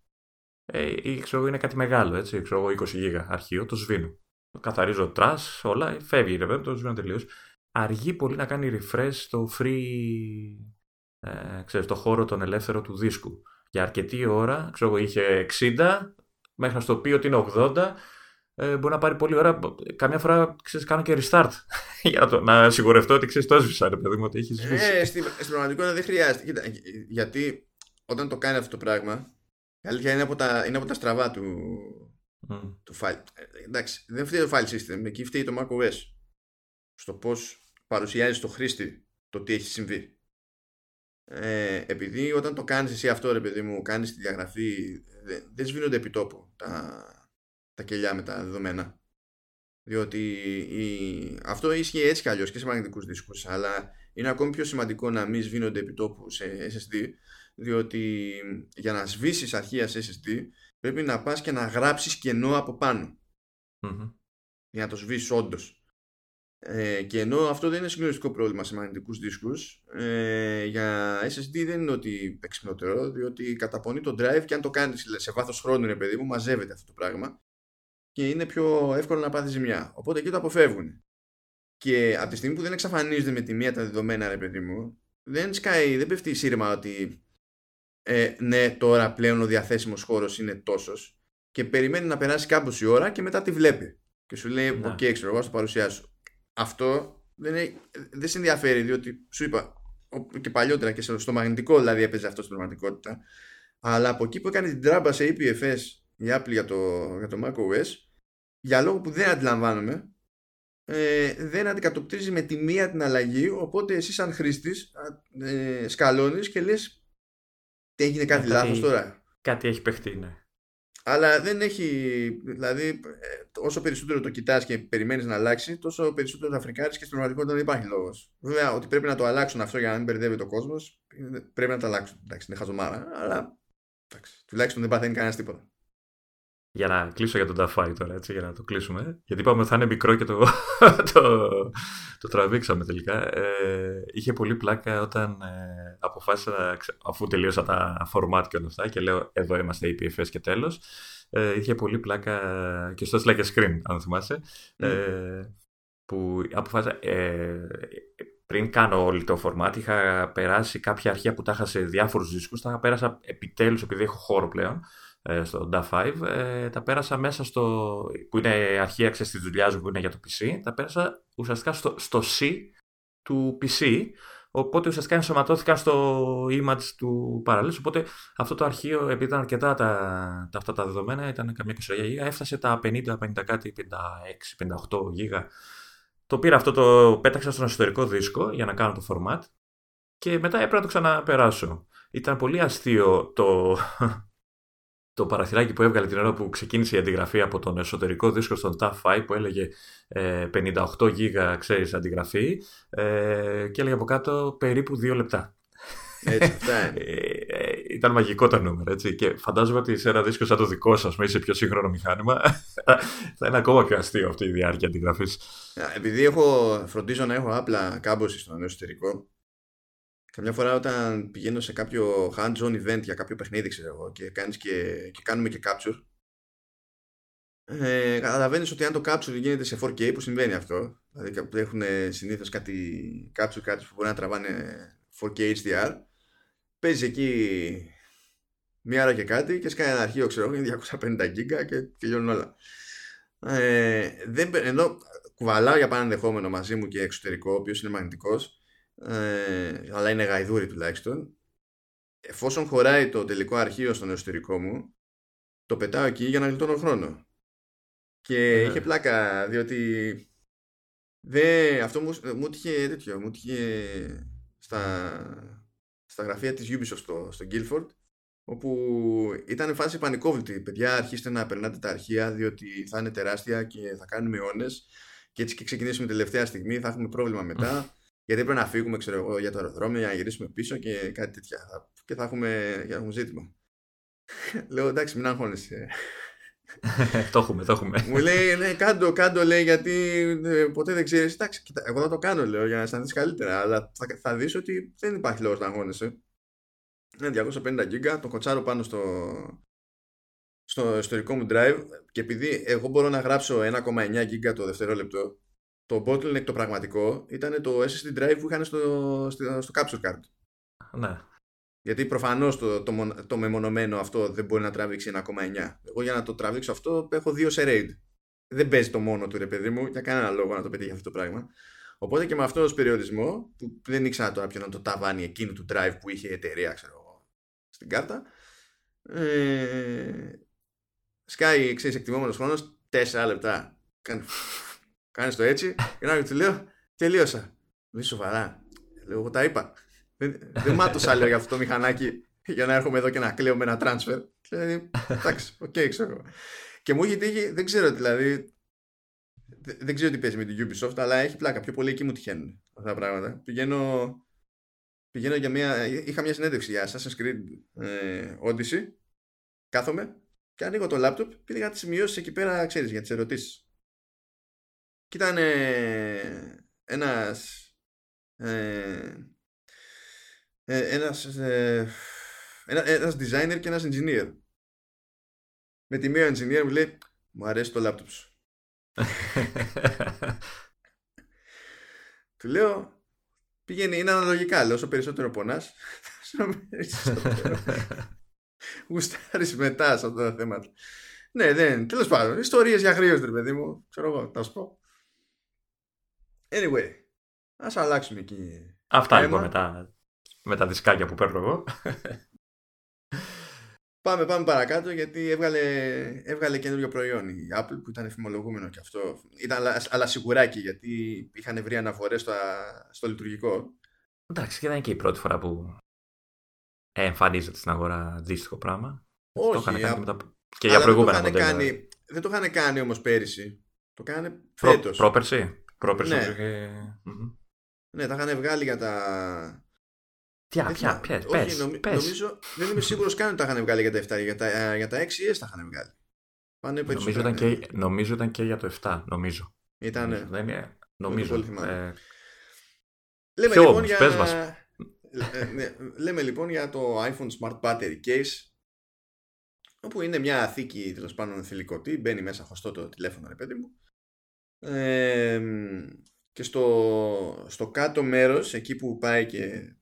ε, ή ξέρω είναι κάτι μεγάλο, έτσι, ξέρω 20 γίγα αρχείο, το σβήνω. Το καθαρίζω trash, όλα, φεύγει ρε το σβήνω τελείως. Αργεί πολύ να κάνει refresh στο free, ε, ξέρεις, το χώρο τον ελεύθερο του δίσκου. Για αρκετή ώρα, ξέρω είχε 60, μέχρι να στο πει ότι είναι 80, ε, μπορεί να πάρει πολλή ώρα. Καμιά φορά ξέρεις, κάνω και restart για να, το, να σιγουρευτώ ότι ξέρεις το έσβησα, ρε παιδί μου, ότι έχεις σβήσει. Ε, στην, στην πραγματικότητα δεν χρειάζεται. Κοίτα, γιατί όταν το κάνει αυτό το πράγμα, η αλήθεια είναι από τα, είναι από τα στραβά του, mm. του file. Ε, εντάξει, δεν φταίει το file system, εκεί φταίει το macOS. Στο πώς παρουσιάζεις στο χρήστη το τι έχει συμβεί. Ε, επειδή όταν το κάνεις εσύ αυτό ρε παιδί μου κάνεις τη διαγραφή δεν, δεν σβήνονται επί τόπου τα, τα κελιά με τα δεδομένα. Διότι η... αυτό ίσχυε έτσι κι αλλιώς και σε μαγνητικούς δίσκους, αλλά είναι ακόμη πιο σημαντικό να μην σβήνονται επιτόπου σε SSD, διότι για να σβήσεις αρχεία σε SSD πρέπει να πας και να γράψεις κενό από Για να το σβήσεις όντως. Ε, και ενώ αυτό δεν είναι συγκλονιστικό πρόβλημα σε μαγνητικούς δίσκους ε, για SSD δεν είναι ότι εξυπνότερο διότι καταπονεί το drive και αν το κάνεις σε βάθος χρόνου ρε παιδί μου μαζεύεται αυτό το πράγμα και είναι πιο εύκολο να πάθεις ζημιά. Οπότε εκεί το αποφεύγουν. Και από τη στιγμή που δεν εξαφανίζονται με τη μία τα δεδομένα, ρε παιδί μου, δεν σκάει, δεν πέφτει η σύρμα ότι ε, ναι, τώρα πλέον ο διαθέσιμος χώρος είναι τόσος και περιμένει να περάσει κάπως η ώρα και μετά τη βλέπει. Και σου λέει, okay, ξέρω εγώ, το παρουσιάσω. Αυτό δεν, είναι, δεν σε ενδιαφέρει, διότι σου είπα και παλιότερα και στο μαγνητικό δηλαδή έπαιζε αυτό στην πραγματικότητα. Αλλά από εκεί που έκανε την τράμπα σε EPFS η Apple για το, για το macOS για λόγο που δεν αντιλαμβάνομαι ε, δεν αντικατοπτρίζει με τη μία την αλλαγή οπότε εσύ σαν χρήστης ε, σκαλώνεις και λες έγινε κάτι, ε, λάθος τώρα κάτι έχει παιχτεί ναι. Αλλά δεν έχει δηλαδή ε, όσο περισσότερο το κοιτάς και περιμένεις να αλλάξει τόσο περισσότερο θα φρικάρεις και στην πραγματικότητα δεν υπάρχει λόγος. Βέβαια ότι πρέπει να το αλλάξουν αυτό για να μην μπερδεύει το κόσμος, πρέπει να το αλλάξουν. Εντάξει είναι χαζομάρα αλλά εντάξει, τουλάχιστον δεν παθαίνει κανένας τίποτα για να κλείσω για τον Ταφάι τώρα, έτσι, για να το κλείσουμε. Γιατί είπαμε ότι θα είναι μικρό και το, το, το τραβήξαμε τελικά. Ε, είχε πολύ πλάκα όταν ε, αποφάσισα, αφού τελείωσα τα format και όλα αυτά και λέω εδώ είμαστε EPFS και τέλος. Ε, είχε πολύ πλάκα και στο έστειλα και screen, αν θυμάσαι. Mm. Ε, που αποφάσισα, ε, πριν κάνω όλο το format, είχα περάσει κάποια αρχεία που τα είχα σε διάφορους δίσκους, τα πέρασα επιτέλους επειδή έχω χώρο πλέον ε, στο DA5, ε, τα πέρασα μέσα στο, που είναι αρχή αξία της δουλειάς μου που είναι για το PC, τα πέρασα ουσιαστικά στο, στο C του PC, Οπότε ουσιαστικά ενσωματώθηκαν στο image του παραλύσου. Οπότε αυτό το αρχείο, επειδή ήταν αρκετά τα, τα, αυτά τα δεδομένα, ήταν καμιά 20 γίγα, έφτασε τα 50, 50 κάτι, 56, 58 γίγα. Το πήρα αυτό, το πέταξα στον εσωτερικό δίσκο για να κάνω το format και μετά έπρεπε να το ξαναπεράσω. Ήταν πολύ αστείο το, το παραθυράκι που έβγαλε την ώρα που ξεκίνησε η αντιγραφή από τον εσωτερικό δίσκο στον TAF5 που έλεγε 58 γίγα, ξέρεις, αντιγραφή ε, και έλεγε από κάτω περίπου 2 λεπτά. Έτσι, αυτά ε, ε, ήταν μαγικό το νούμερο, έτσι. Και φαντάζομαι ότι σε ένα δίσκο σαν το δικό σας, με σε πιο σύγχρονο μηχάνημα, θα είναι ακόμα πιο αστείο αυτή η διάρκεια αντιγραφής. Επειδή έχω, φροντίζω να έχω απλά κάμποση στον εσωτερικό, Καμιά φορά όταν πηγαίνω σε κάποιο hands-on event για κάποιο παιχνίδι, ξέρω εγώ, και, κάνεις και, και κάνουμε και capture, ε, καταλαβαίνεις ότι αν το capture γίνεται σε 4K, που συμβαίνει αυτό, δηλαδή έχουν συνήθως κάτι capture κάτι που μπορεί να τραβάνε 4K HDR, παίζει εκεί μία ώρα και κάτι και σκάει ένα αρχείο, ξέρω εγώ, είναι 250 GB και τελειώνουν όλα. Ε, δεν, ενώ κουβαλάω για πάνω ενδεχόμενο μαζί μου και εξωτερικό, ο οποίος είναι μαγνητικός, ε, αλλά είναι γαϊδούρι τουλάχιστον. Εφόσον χωράει το τελικό αρχείο στον εσωτερικό μου το πετάω εκεί για να γλιτώνω χρόνο. Και είχε πλάκα διότι δε, αυτό μου, μου είχε τέτοιο μου είχε στα, στα γραφεία της Ubisoft στο, στο Guildford όπου ήταν φάση πανικόβλητη. Παιδιά, αρχίστε να περνάτε τα αρχεία διότι θα είναι τεράστια και θα κάνουμε αιώνες. Και έτσι και ξεκινήσουμε τελευταία στιγμή, θα έχουμε πρόβλημα μετά γιατί πρέπει να φύγουμε ξέρω εγώ, για το αεροδρόμιο για να γυρίσουμε πίσω και κάτι τέτοια. Και θα έχουμε, για έχουμε ζήτημα. Λέω εντάξει, μην αγχώνεσαι. το έχουμε, το έχουμε. Μου λέει, ναι, κάντο, κάντο, λέει, γιατί ε, ποτέ δεν ξέρεις. Εντάξει, κοίτα, εγώ θα το κάνω, λέω, για να αισθανθείς καλύτερα. Αλλά θα, θα δεις ότι δεν υπάρχει λόγος να αγχώνεσαι. Είναι 250 γίγκα, το κοτσάρω πάνω στο, στο ιστορικό μου drive και επειδή εγώ μπορώ να γράψω 1,9 γίγκα το δευτερόλεπτο το bottleneck το πραγματικό ήταν το SSD drive που είχαν στο, στο, στο capture card. Ναι. Γιατί προφανώς το, το, το, μεμονωμένο αυτό δεν μπορεί να τραβήξει 1,9. Εγώ για να το τραβήξω αυτό έχω δύο σε RAID. Δεν παίζει το μόνο του ρε παιδί μου για κανένα λόγο να το πετύχει αυτό το πράγμα. Οπότε και με αυτό το περιορισμό, που δεν ήξερα τώρα ποιο να το ταβάνει εκείνου του drive που είχε η εταιρεία, ξέρω στην κάρτα. Ε, σκάει, ξέρεις, εκτιμόμενο χρόνος 4 λεπτά. Κάνει το έτσι και να του λέω τελείωσα. Λέει σοβαρά. Λέω εγώ τα είπα. Δεν, δεν μάτωσα λέω για αυτό το μηχανάκι για να έρχομαι εδώ και να κλαίω με ένα transfer. Δηλαδή, εντάξει, okay, ξέρω. Και μου έχει τύχει, δεν ξέρω δηλαδή. Δεν ξέρω τι παίζει με την Ubisoft, αλλά έχει πλάκα. Πιο πολύ εκεί μου τυχαίνουν αυτά τα πράγματα. Πηγαίνω, πηγαίνω για μια. Είχα μια συνέντευξη για Assassin's Creed ε, Odyssey. Κάθομαι και ανοίγω το laptop και είχα τις σημειώσεις εκεί πέρα, ξέρεις, για τις ερωτήσεις. Και ήταν ένας ε, ε, ένας, ε, ένα, ένας designer και ένας engineer. Με τη μία engineer μου λέει μου αρέσει το laptop σου. Του λέω πηγαίνει, είναι αναλογικά, λέω όσο περισσότερο πονάς γουστάρεις μετά σε αυτά τα θέματα. Ναι, δεν, τέλος πάντων, ιστορίες για χρήος, ρε παιδί μου, ξέρω εγώ, θα σου πω. Anyway, ας αλλάξουμε εκεί. Αυτά λοιπόν με τα, με τα δισκάκια που παίρνω εγώ. Πάμε, πάμε παρακάτω γιατί έβγαλε, έβγαλε καινούριο προϊόν η Apple που ήταν εφημολογούμενο και αυτό. Ήταν αλλά, αλλά σιγουράκι γιατί είχαν βρει αναφορές στο, στο λειτουργικό. Εντάξει και δεν είναι και η πρώτη φορά που εμφανίζεται στην αγορά αντίστοιχο πράγμα. Όχι, το κάνει μετά... και για προηγούμενα δεν το, κάνει, δεν το είχαν κάνει όμως πέρυσι. Το κάνανε φέτος. Προ, πρόπερσι; Πρόπερση. Ναι. Και... ναι, τα είχαν βγάλει για τα. Ποια, ποια, ποια, Όχι, πες, νομι... πες. Νομίζω, δεν είμαι σίγουρος καν ότι τα είχαν βγάλει για τα 7. Για τα, για τα 6S τα είχαν βγάλει. Πάνε νομίζω, ήταν και, νομίζω ήταν και για το 7, νομίζω. Ήταν. Νομίζω, δεν είναι, νομίζω. Ε... Λέμε, λοιπόν για... πες μας. Ε, ναι, λέμε λοιπόν για το iPhone Smart Battery Case όπου είναι μια θήκη τέλος πάντων θηλυκωτή, μπαίνει μέσα χωστό το τηλέφωνο ρε παιδί μου και στο, στο κάτω μέρος, εκεί που πάει και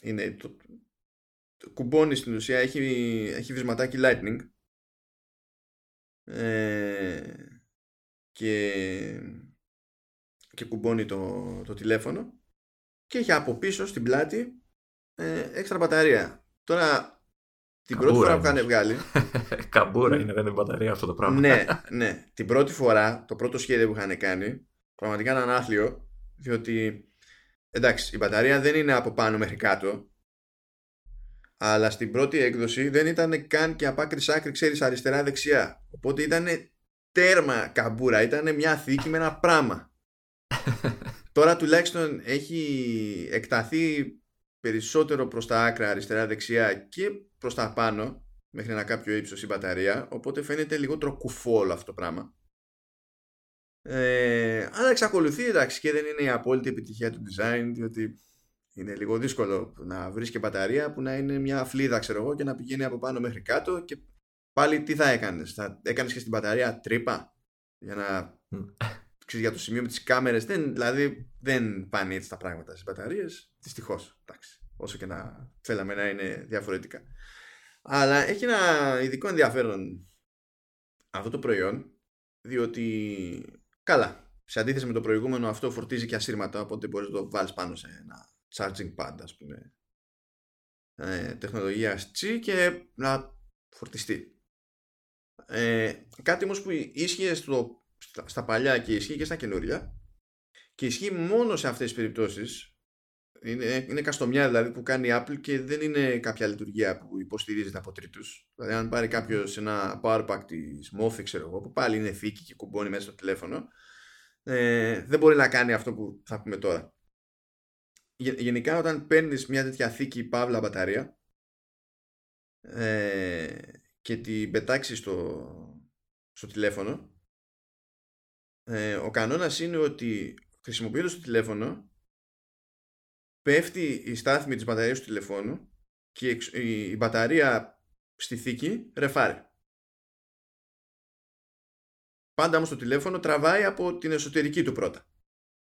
είναι το, το κουμπώνει στην ουσία, έχει, έχει βυσματάκι lightning ε, και, και κουμπώνει το, το τηλέφωνο και έχει από πίσω στην πλάτη ε, έξτρα μπαταρία. Τώρα την πρώτη φορά που είχαν βγάλει. Καμπούρα είναι, δεν είναι μπαταρία αυτό το πράγμα. ναι, ναι. Την πρώτη φορά, το πρώτο σχέδιο που είχαν κάνει, πραγματικά ήταν άθλιο, διότι εντάξει, η μπαταρία δεν είναι από πάνω μέχρι κάτω. Αλλά στην πρώτη έκδοση δεν ήταν καν και από άκρης άκρη, ξέρεις, αριστερά-δεξιά. Οπότε ήταν τέρμα καμπούρα. Ήταν μια θήκη με ένα πράγμα. Τώρα τουλάχιστον έχει εκταθεί περισσότερο προς τα άκρα αριστερά-δεξιά και προς τα πάνω μέχρι ένα κάποιο ύψος η μπαταρία οπότε φαίνεται λιγότερο κουφό όλο αυτό το πράγμα. Ε, αλλά εξακολουθεί εντάξει και δεν είναι η απόλυτη επιτυχία του design διότι είναι λίγο δύσκολο να βρεις και μπαταρία που να είναι μια φλίδα ξέρω εγώ και να πηγαίνει από πάνω μέχρι κάτω και πάλι τι θα έκανες θα έκανες και στην μπαταρία τρύπα για να ξέρεις, για το σημείο με τις κάμερες δεν, δηλαδή δεν πάνε έτσι τα πράγματα στις μπαταρίες δυστυχώς εντάξει, όσο και να θέλαμε να είναι διαφορετικά αλλά έχει ένα ειδικό ενδιαφέρον αυτό το προϊόν διότι καλά σε αντίθεση με το προηγούμενο αυτό φορτίζει και ασύρματα οπότε μπορείς να το βάλεις πάνω σε ένα charging pad ας πούμε. Ε, τεχνολογία C και να φορτιστεί. Ε, κάτι όμως που ίσχυε στο στα, παλιά και ισχύει και στα καινούρια και ισχύει μόνο σε αυτές τις περιπτώσεις είναι, είναι καστομιά δηλαδή που κάνει η Apple και δεν είναι κάποια λειτουργία που υποστηρίζεται από τρίτους. Δηλαδή, αν πάρει κάποιος ένα power pack της Mofi, ξέρω εγώ, που πάλι είναι θήκη και κουμπώνει μέσα στο τηλέφωνο, ε, δεν μπορεί να κάνει αυτό που θα πούμε τώρα. Γενικά, όταν παίρνεις μια τέτοια θήκη παύλα μπαταρία ε, και την πετάξεις στο, στο τηλέφωνο, ε, ο κανόνας είναι ότι χρησιμοποιώντας το τηλέφωνο πέφτει η στάθμη της μπαταρίας του τηλεφώνου και η μπαταρία στη θήκη ρεφάρει. Πάντα όμως το τηλέφωνο τραβάει από την εσωτερική του πρώτα.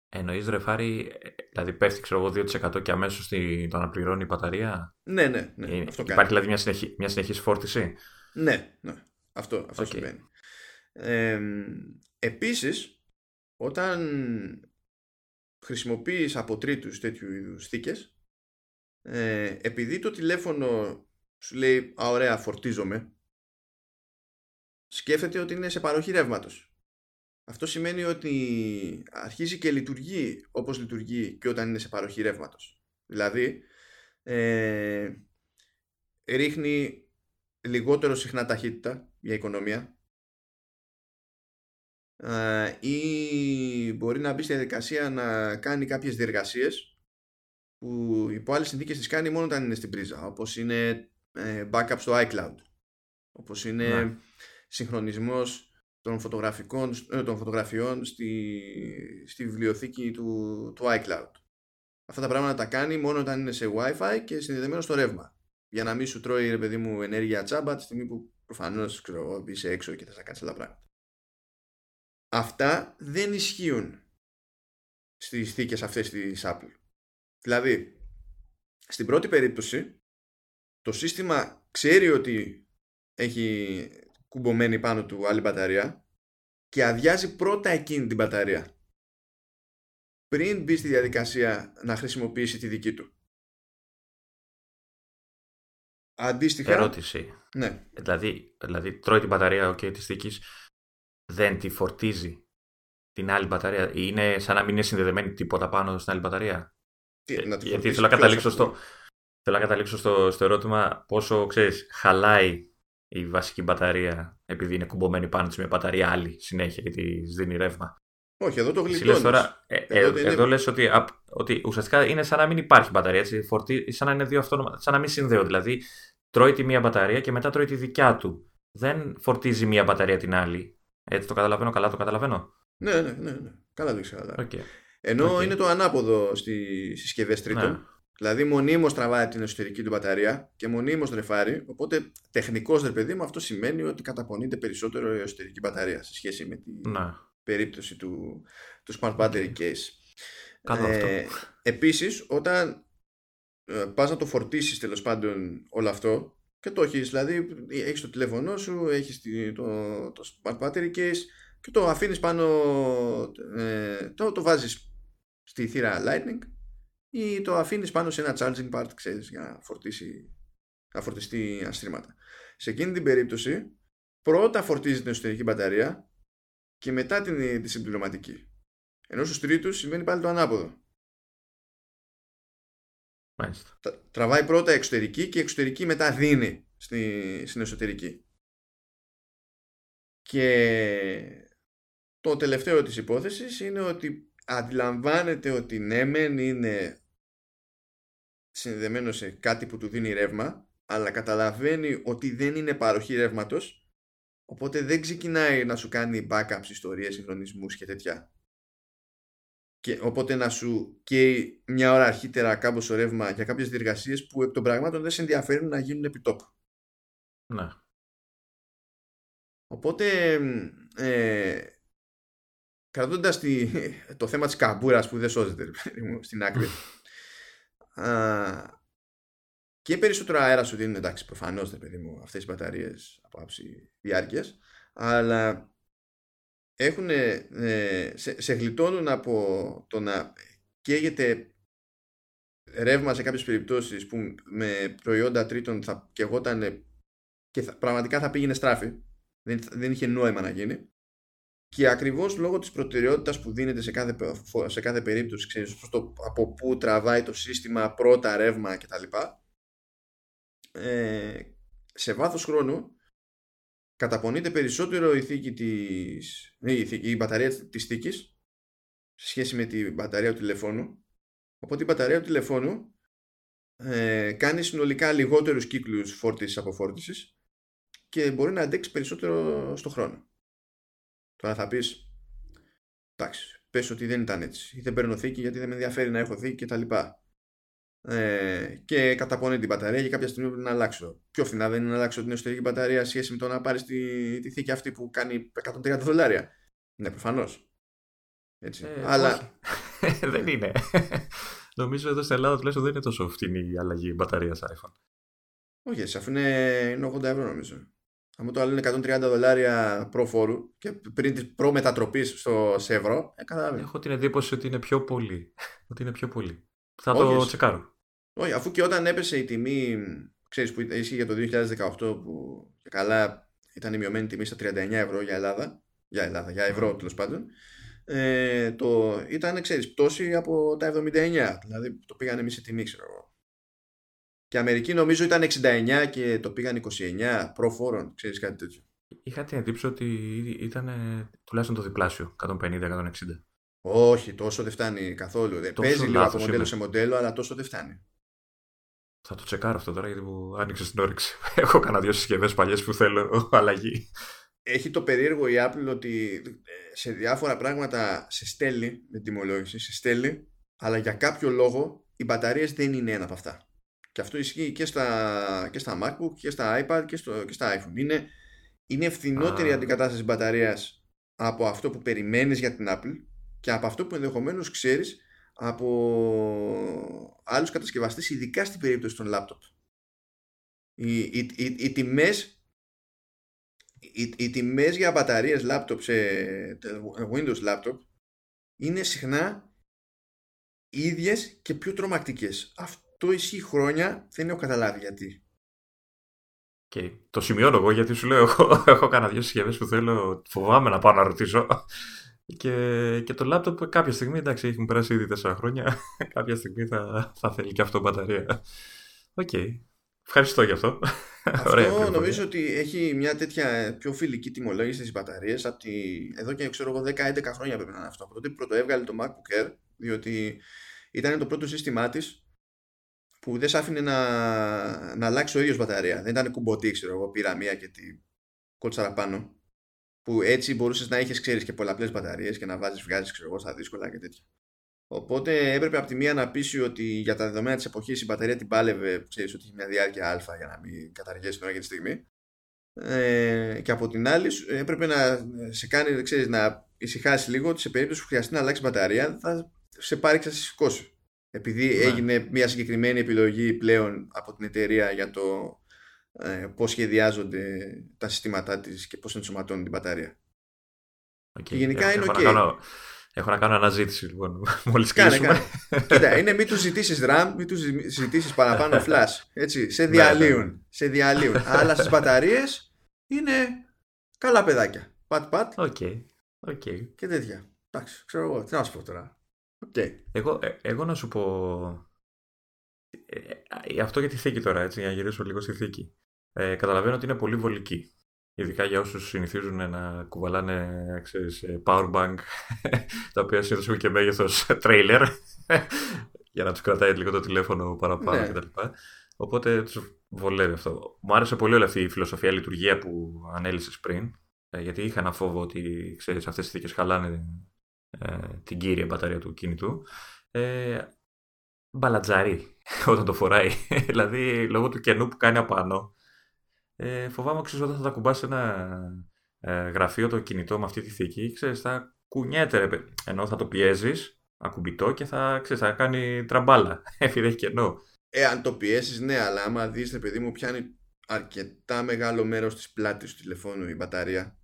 Εννοείς ρεφάρει, δηλαδή πέφτει ξέρω εγώ 2% και αμέσως το αναπληρώνει η μπαταρία; Ναι, ναι, ναι. Ε, αυτό υπάρχει δηλαδή μια, συνεχή, μια συνεχής φόρτιση; Ναι, ναι. Αυτό, αυτό okay. συμβαίνει. Ε, επίσης, όταν χρησιμοποιείς από τρίτους τέτοιου είδους θήκες ε, επειδή το τηλέφωνο σου λέει «Α, ωραία, φορτίζομαι» σκέφτεται ότι είναι σε παροχή ρεύματος. Αυτό σημαίνει ότι αρχίζει και λειτουργεί όπως λειτουργεί και όταν είναι σε παροχή ρεύματος. Δηλαδή, ε, ρίχνει λιγότερο συχνά ταχύτητα για οικονομία ή μπορεί να μπει στη διαδικασία να κάνει κάποιες διεργασίες που υπό άλλες συνθήκες τις κάνει μόνο όταν είναι στην πρίζα όπως είναι ε, backup στο iCloud. Όπως είναι ναι. συγχρονισμός των, φωτογραφικών, ε, των φωτογραφιών στη, στη βιβλιοθήκη του, του iCloud. Αυτά τα πράγματα τα κάνει μόνο όταν είναι σε Wi-Fi και συνδεδεμένο στο ρεύμα. Για να μην σου τρώει ρε παιδί μου ενέργεια τσάμπα τη στιγμή που προφανώς ξέρω, είσαι έξω και θα κάνει άλλα πράγματα Αυτά δεν ισχύουν στις θήκες αυτές της Apple. Δηλαδή, στην πρώτη περίπτωση, το σύστημα ξέρει ότι έχει κουμπωμένη πάνω του άλλη μπαταρία και αδειάζει πρώτα εκείνη την μπαταρία πριν μπει στη διαδικασία να χρησιμοποιήσει τη δική του. Αντίστοιχα... Ερώτηση. Ναι. Δηλαδή, δηλαδή τρώει την μπαταρία okay, της θήκης δεν τη φορτίζει την άλλη μπαταρία. Είναι σαν να μην είναι συνδεδεμένη τίποτα πάνω στην άλλη μπαταρία. Τι, ε, να Γιατί θέλω να καταλήξω, στο, θέλω να καταλήξω στο, στο ερώτημα πόσο ξέρεις, χαλάει η βασική μπαταρία επειδή είναι κουμπωμένη πάνω της μια μπαταρία άλλη συνέχεια και της δίνει ρεύμα. Όχι, εδώ το γλιτώνεις. Τώρα, ε, εδώ, ε, εδώ λες ότι, ότι ουσιαστικά είναι σαν να μην υπάρχει μπαταρία. Έτσι, φορτί, σαν να είναι δύο αυτόνομα, σαν να μην συνδέω. Δηλαδή, τρώει τη μία μπαταρία και μετά τρώει τη δικιά του. Δεν φορτίζει μία μπαταρία την άλλη. Έτσι το καταλαβαίνω καλά, το καταλαβαίνω. Ναι, ναι, ναι. ναι. Καλά το ξέρω. Okay. Ενώ okay. είναι το ανάποδο στις συσκευές τρίτων. Ναι. Δηλαδή μονίμως τραβάει την εσωτερική του μπαταρία και μονίμως ρεφάρει. Οπότε τεχνικώς ρε παιδί μου αυτό σημαίνει ότι καταπονείται περισσότερο η εσωτερική μπαταρία σε σχέση με την ναι. περίπτωση του, του Smart Battery Case. Καλό ε, αυτό. Επίσης όταν ε, πας να το φορτίσεις τέλος πάντων όλο αυτό και το έχεις, δηλαδή έχεις το τηλέφωνό σου, έχεις το, το smart battery case και το αφήνεις πάνω, ε, το, το βάζεις στη θύρα lightning ή το αφήνεις πάνω σε ένα charging part, ξέρεις, για να, φορτίσει, να φορτιστεί αστρήματα. Σε εκείνη την περίπτωση, πρώτα φορτίζει την εσωτερική μπαταρία και μετά την, τη συμπληρωματική. Ενώ στους τρίτους συμβαίνει πάλι το ανάποδο. Μάλιστα. Τραβάει πρώτα εξωτερική και εξωτερική μετά δίνει στη, στην εσωτερική. Και το τελευταίο της υπόθεσης είναι ότι αντιλαμβάνεται ότι ναι μεν είναι συνδεμένο σε κάτι που του δίνει ρεύμα αλλά καταλαβαίνει ότι δεν είναι παροχή ρεύματος, οπότε δεν ξεκινάει να σου κάνει backups, ιστορίες, συγχρονισμούς και τέτοια και οπότε να σου καίει μια ώρα αρχίτερα κάμποσο ρεύμα για κάποιες διεργασίες που εκ των πραγμάτων δεν σε ενδιαφέρουν να γίνουν επί τόπου. Ναι. Οπότε ε, κρατώντας το θέμα της καμπούρας που δεν σώζεται στην άκρη α, και περισσότερο αέρα σου δίνουν εντάξει προφανώς παιδί μου αυτές οι μπαταρίες από άψη διάρκειας αλλά έχουν, ε, σε, σε γλιτώνουν από το να καίγεται ρεύμα σε κάποιες περιπτώσεις που με προϊόντα τρίτων θα καιγόταν και θα, πραγματικά θα πήγαινε στράφη δεν, δεν είχε νόημα να γίνει. Και ακριβώς λόγω της προτεραιότητας που δίνεται σε κάθε, σε κάθε περίπτωση ξέρεις, το, από πού τραβάει το σύστημα πρώτα ρεύμα κτλ ε, σε βάθος χρόνου καταπονείται περισσότερο η θήκη της, ναι, η, θήκη, η μπαταρία της θήκης σε σχέση με την μπαταρία του τηλεφώνου. Οπότε η μπαταρία του τηλεφώνου ε, κάνει συνολικά λιγότερους κύκλους φόρτισης αποφόρτισης και μπορεί να αντέξει περισσότερο στο χρόνο. Τώρα θα πεις εντάξει πες ότι δεν ήταν έτσι ή δεν παίρνω θήκη γιατί δεν με ενδιαφέρει να έχω θήκη κτλ ε, και καταπώνει την μπαταρία και κάποια στιγμή πρέπει να αλλάξω. Πιο φθηνά δεν είναι να αλλάξω την εσωτερική μπαταρία σχέση με το να πάρει τη, τη θήκη αυτή που κάνει 130 δολάρια. Ναι, προφανώς. Έτσι. Ε, Αλλά. δεν είναι. Νομίζω εδώ στην Ελλάδα τουλάχιστον δεν είναι τόσο φτηνή η αλλαγή μπαταρίας iPhone. Όχι, αφού είναι 80 ευρώ νομίζω. Αν το άλλο είναι 130 δολάρια προφόρου και πριν της προμετατροπής στο σε ευρώ, ε, Έχω την εντύπωση ότι είναι πιο πολύ. ότι είναι πιο πολύ. Θα το τσεκάρω. Όχι, αφού και όταν έπεσε η τιμή, ξέρεις που ίσχυε για το 2018 που και καλά ήταν η μειωμένη τιμή στα 39 ευρώ για Ελλάδα, για Ελλάδα, για ευρώ τέλος πάντων, ε, το, ήταν, ξέρεις, πτώση από τα 79, δηλαδή το πήγαν εμείς σε τιμή, ξέρω εγώ. Και Αμερική νομίζω ήταν 69 και το πήγαν 29 προφόρων, ξέρεις κάτι τέτοιο. Είχα την εντύπωση ότι ήταν τουλάχιστον το διπλάσιο, 150-160. Όχι, τόσο δεν φτάνει καθόλου. Τόσο Παίζει λίγο από μοντέλο σε μοντέλο, αλλά τόσο δεν φτάνει. Θα το τσεκάρω αυτό τώρα γιατί μου άνοιξε την όρεξη. Έχω κανένα δύο συσκευές παλιές που θέλω αλλαγή. Έχει το περίεργο η Apple ότι ε, σε διάφορα πράγματα σε στέλνει με τιμολόγηση, σε στέλνει, αλλά για κάποιο λόγο οι μπαταρίες δεν είναι ένα από αυτά. Και αυτό ισχύει και στα, και στα MacBook και στα iPad και, στο, και στα iPhone. Είναι, είναι φθηνότερη η αντικατάσταση μπαταρίας από αυτό που περιμένεις για την Apple και από αυτό που ενδεχομένως ξέρεις από άλλους κατασκευαστές ειδικά στην περίπτωση των λάπτοπ. Οι, οι, οι, οι τιμές οι, οι τιμές για μπαταρίες λάπτοπ σε Windows laptop είναι συχνά ίδιες και πιο τρομακτικές. Αυτό ισχύει χρόνια, δεν έχω καταλάβει γιατί. Και το σημειώνω εγώ γιατί σου λέω έχω, έχω κανένα δύο συσκευές που θέλω φοβάμαι να πάω να ρωτήσω και, και το λάπτοπ κάποια στιγμή, εντάξει, έχουν περάσει ήδη τέσσερα χρόνια. κάποια στιγμή θα, θα θέλει και αυτό μπαταρία. Okay. Ευχαριστώ γι' αυτό. Αυτό Ωραία, νομίζω ότι έχει μια τέτοια πιο φιλική τιμολόγηση στις μπαταρίες από τη... εδώ και ξέρω εγώ 10-11 χρόνια πρέπει να είναι αυτό. Από τότε που πρωτοέβγαλε το MacBook Air, διότι ήταν το πρώτο σύστημά της που δεν σ' άφηνε να, να αλλάξει ο ίδιος μπαταρία. Δεν ήταν κουμπωτή, ξέρω εγώ, πήρα μία και τη κότσαρα πάνω που έτσι μπορούσες να έχει ξέρεις και πολλαπλές μπαταρίες και να βάζεις, βγάζεις ξέρω στα δύσκολα και τέτοια. Οπότε έπρεπε από τη μία να πείσει ότι για τα δεδομένα της εποχής η μπαταρία την πάλευε, ξέρεις ότι έχει μια διάρκεια Α για να μην καταργήσει την ώρα τη στιγμή. Ε, και από την άλλη έπρεπε να σε κάνει ξέρεις, να ησυχάσεις λίγο ότι σε περίπτωση που χρειαστεί να αλλάξει μπαταρία θα σε πάρει και θα σε σηκώσει. Επειδή ναι. έγινε μια συγκεκριμένη επιλογή πλέον από την εταιρεία για το ε, πώς σχεδιάζονται τα συστήματά της και πώς ενσωματώνουν την μπαταρία. Okay. Και γενικά είναι okay. Έχω να κάνω αναζήτηση λοιπόν. Μόλις κλείσουμε. Κάνε. Κοίτα, είναι μην τους ζητήσεις RAM, μην τους ζητήσεις παραπάνω flash. Έτσι, σε διαλύουν. Ναι, ναι. σε διαλύουν. Αλλά στις μπαταρίες είναι καλά παιδάκια. Πατ, πατ. Okay. Okay. Και τέτοια. Εντάξει, ξέρω εγώ. Τι να σου πω τώρα. Okay. Εγώ, ε, εγώ να σου πω. Ε, ε, αυτό για τη θήκη τώρα, έτσι, για να γυρίσω λίγο στη θήκη. Ε, καταλαβαίνω ότι είναι πολύ βολική. Ειδικά για όσους συνηθίζουν να κουβαλάνε ξέρεις, power bank, τα οποία συνήθως έχουν και μέγεθος trailer, για να τους κρατάει λίγο το τηλέφωνο παραπάνω ναι. κτλ. Οπότε τους βολεύει αυτό. Μου άρεσε πολύ όλη αυτή η φιλοσοφία, η λειτουργία που ανέλησες πριν, ε, γιατί είχα ένα φόβο ότι ξέρεις, αυτές οι θήκες χαλάνε ε, την κύρια μπαταρία του κινητού. Ε, μπαλατζαρί όταν το φοράει. δηλαδή, λόγω του κενού που κάνει απάνω, ε, φοβάμαι ξέρεις, όταν θα τα κουμπάσει ένα ε, γραφείο το κινητό με αυτή τη θήκη, ξέρεις, θα κουνιέται, ρε, ενώ θα το πιέζεις ακουμπητό και θα, ξέρεις, θα κάνει τραμπάλα, επειδή έχει κενό. Ε, αν το πιέσει, ναι, αλλά άμα δεις, ρε παιδί μου, πιάνει αρκετά μεγάλο μέρος της πλάτης του τηλεφώνου η μπαταρία.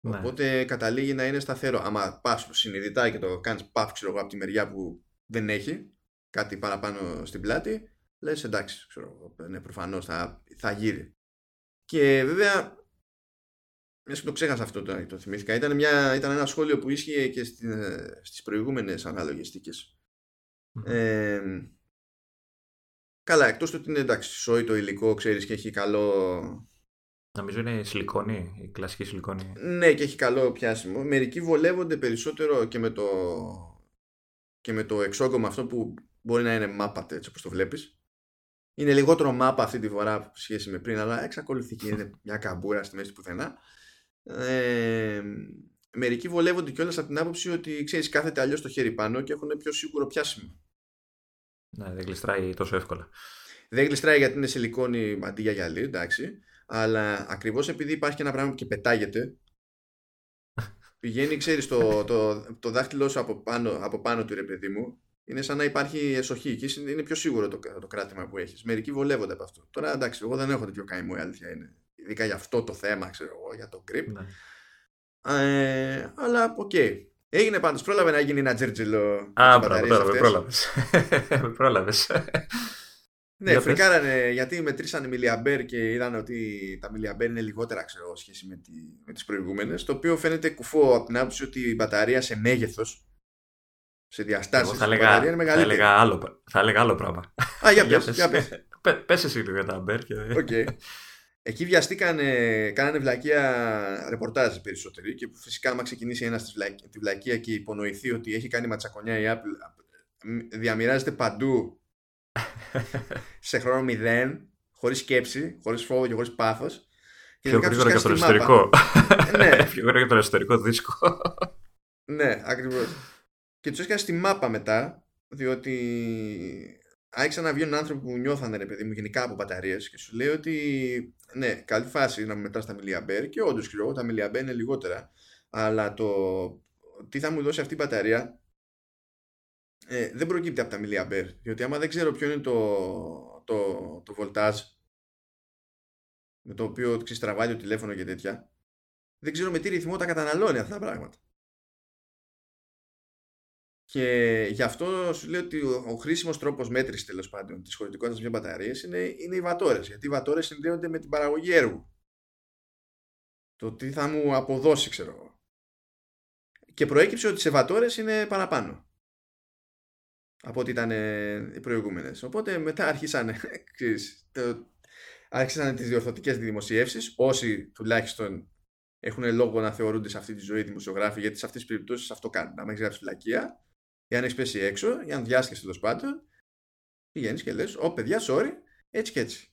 Ναι. Οπότε καταλήγει να είναι σταθερό. Άμα πας συνειδητά και το κάνεις παφ, ξέρω εγώ, από τη μεριά που δεν έχει κάτι παραπάνω στην πλάτη, λες εντάξει, ξέρω ναι, προφανώς θα, θα γύρει. Και βέβαια, μιας και το ξέχασα αυτό το, το θυμήθηκα, ήταν, μια, ήταν ένα σχόλιο που ίσχυε και στις προηγούμενες αναλογιστικές. Ε, καλά, εκτός του ότι είναι εντάξει, σόι το υλικό, ξέρεις και έχει καλό Νομίζω είναι σιλικόνη, η κλασική σιλικόνη. Ναι, και έχει καλό πιάσιμο. Μερικοί βολεύονται περισσότερο και με το, και με το εξόγκωμα αυτό που μπορεί να είναι μάπατε έτσι όπως το βλέπεις. Είναι λιγότερο μάπα αυτή τη φορά που σχέση με πριν, αλλά εξακολουθεί και είναι μια καμπούρα στη μέση πουθενά. Ε, μερικοί βολεύονται κιόλας από την άποψη ότι ξέρεις, κάθεται αλλιώς το χέρι πάνω και έχουν πιο σίγουρο πιάσιμο. Ναι, δεν γλιστράει τόσο εύκολα. Δεν γλιστράει γιατί είναι σιλικόνη αντί για γυαλί, εντάξει. Αλλά ακριβώς επειδή υπάρχει και ένα πράγμα και πετάγεται, πηγαίνει, ξέρεις, το, το, το δάχτυλό σου από πάνω, από πάνω του ρε παιδί μου, είναι σαν να υπάρχει εσοχή και είναι πιο σίγουρο το, το κράτημα που έχεις. Μερικοί βολεύονται από αυτό. Τώρα εντάξει, εγώ δεν έχω τέτοιο καημό, η αλήθεια είναι. Ειδικά για αυτό το θέμα, ξέρω εγώ, για το grip. Ναι. Ε, αλλά okay. Έγινε πάντως, πρόλαβε να γίνει ένα τζέρτζελο. Α, μπράβο, πρόλαβες. πρόλαβες. Ναι, φρικάρανε γιατί μετρήσανε μιλιαμπέρ και είδαν ότι τα μιλιαμπέρ είναι λιγότερα ξέρω, σχέση με, τη, με τις προηγούμενες το οποίο φαίνεται κουφό από την άποψη ότι η μπαταρία σε μέγεθος σε διαστάσεις θα λέγα, είναι μεγαλύτερη. Θα έλεγα άλλο, θα έλεγα άλλο πράγμα. Α, για πες, για πες. πες εσύ λίγο για τα αμπέρ. Και... Okay. Εκεί βιαστήκανε, κάνανε βλακεία ρεπορτάζ περισσότεροι και φυσικά άμα ξεκινήσει ένας της βλακεία και υπονοηθεί ότι έχει κάνει ματσακονιά η Apple διαμοιράζεται παντού σε χρόνο μηδέν, χωρίς σκέψη, χωρίς φόβο και χωρίς πάθος. Πιο γρήγορα για το εσωτερικό. ναι. Πιο γρήγορα για το εσωτερικό δίσκο. ναι, ακριβώς. Και τους έσκανε στη μάπα μετά, διότι άρχισαν να βγαίνουν άνθρωποι που νιώθανε ρε παιδί μου γενικά από μπαταρίες και σου λέει ότι ναι, καλή φάση να μετράς τα μιλιαμπέρ και όντως ξέρω τα μιλιαμπέρ είναι λιγότερα. Αλλά το τι θα μου δώσει αυτή η μπαταρία ε, δεν προκύπτει από τα μιλιαμπέρ. Διότι άμα δεν ξέρω ποιο είναι το, το, το voltage με το οποίο ξεστραβάει το τηλέφωνο και τέτοια, δεν ξέρω με τι ρυθμό τα καταναλώνει αυτά τα πράγματα. Και γι' αυτό σου λέω ότι ο, ο χρήσιμος τρόπος μέτρησης τέλος πάντων της χωρητικότητας μιας μπαταρίας είναι, είναι οι βατόρες. Γιατί οι βατόρες συνδέονται με την παραγωγή έργου. Το τι θα μου αποδώσει, ξέρω εγώ. Και προέκυψε ότι σε βατόρες είναι παραπάνω από ό,τι ήταν οι προηγούμενες. Οπότε μετά άρχισαν, ξέρεις, το, άρχισαν τις διορθωτικές δημοσιεύσεις όσοι τουλάχιστον έχουν λόγο να θεωρούνται σε αυτή τη ζωή δημοσιογράφοι γιατί σε αυτές τις περιπτώσεις αυτό κάνουν. Αν έχει γράψει φυλακία ή αν έχεις πέσει έξω ή αν διάσκεσαι τέλος πάντων πηγαίνεις και λες «Ω παιδιά, sorry, έτσι και έτσι».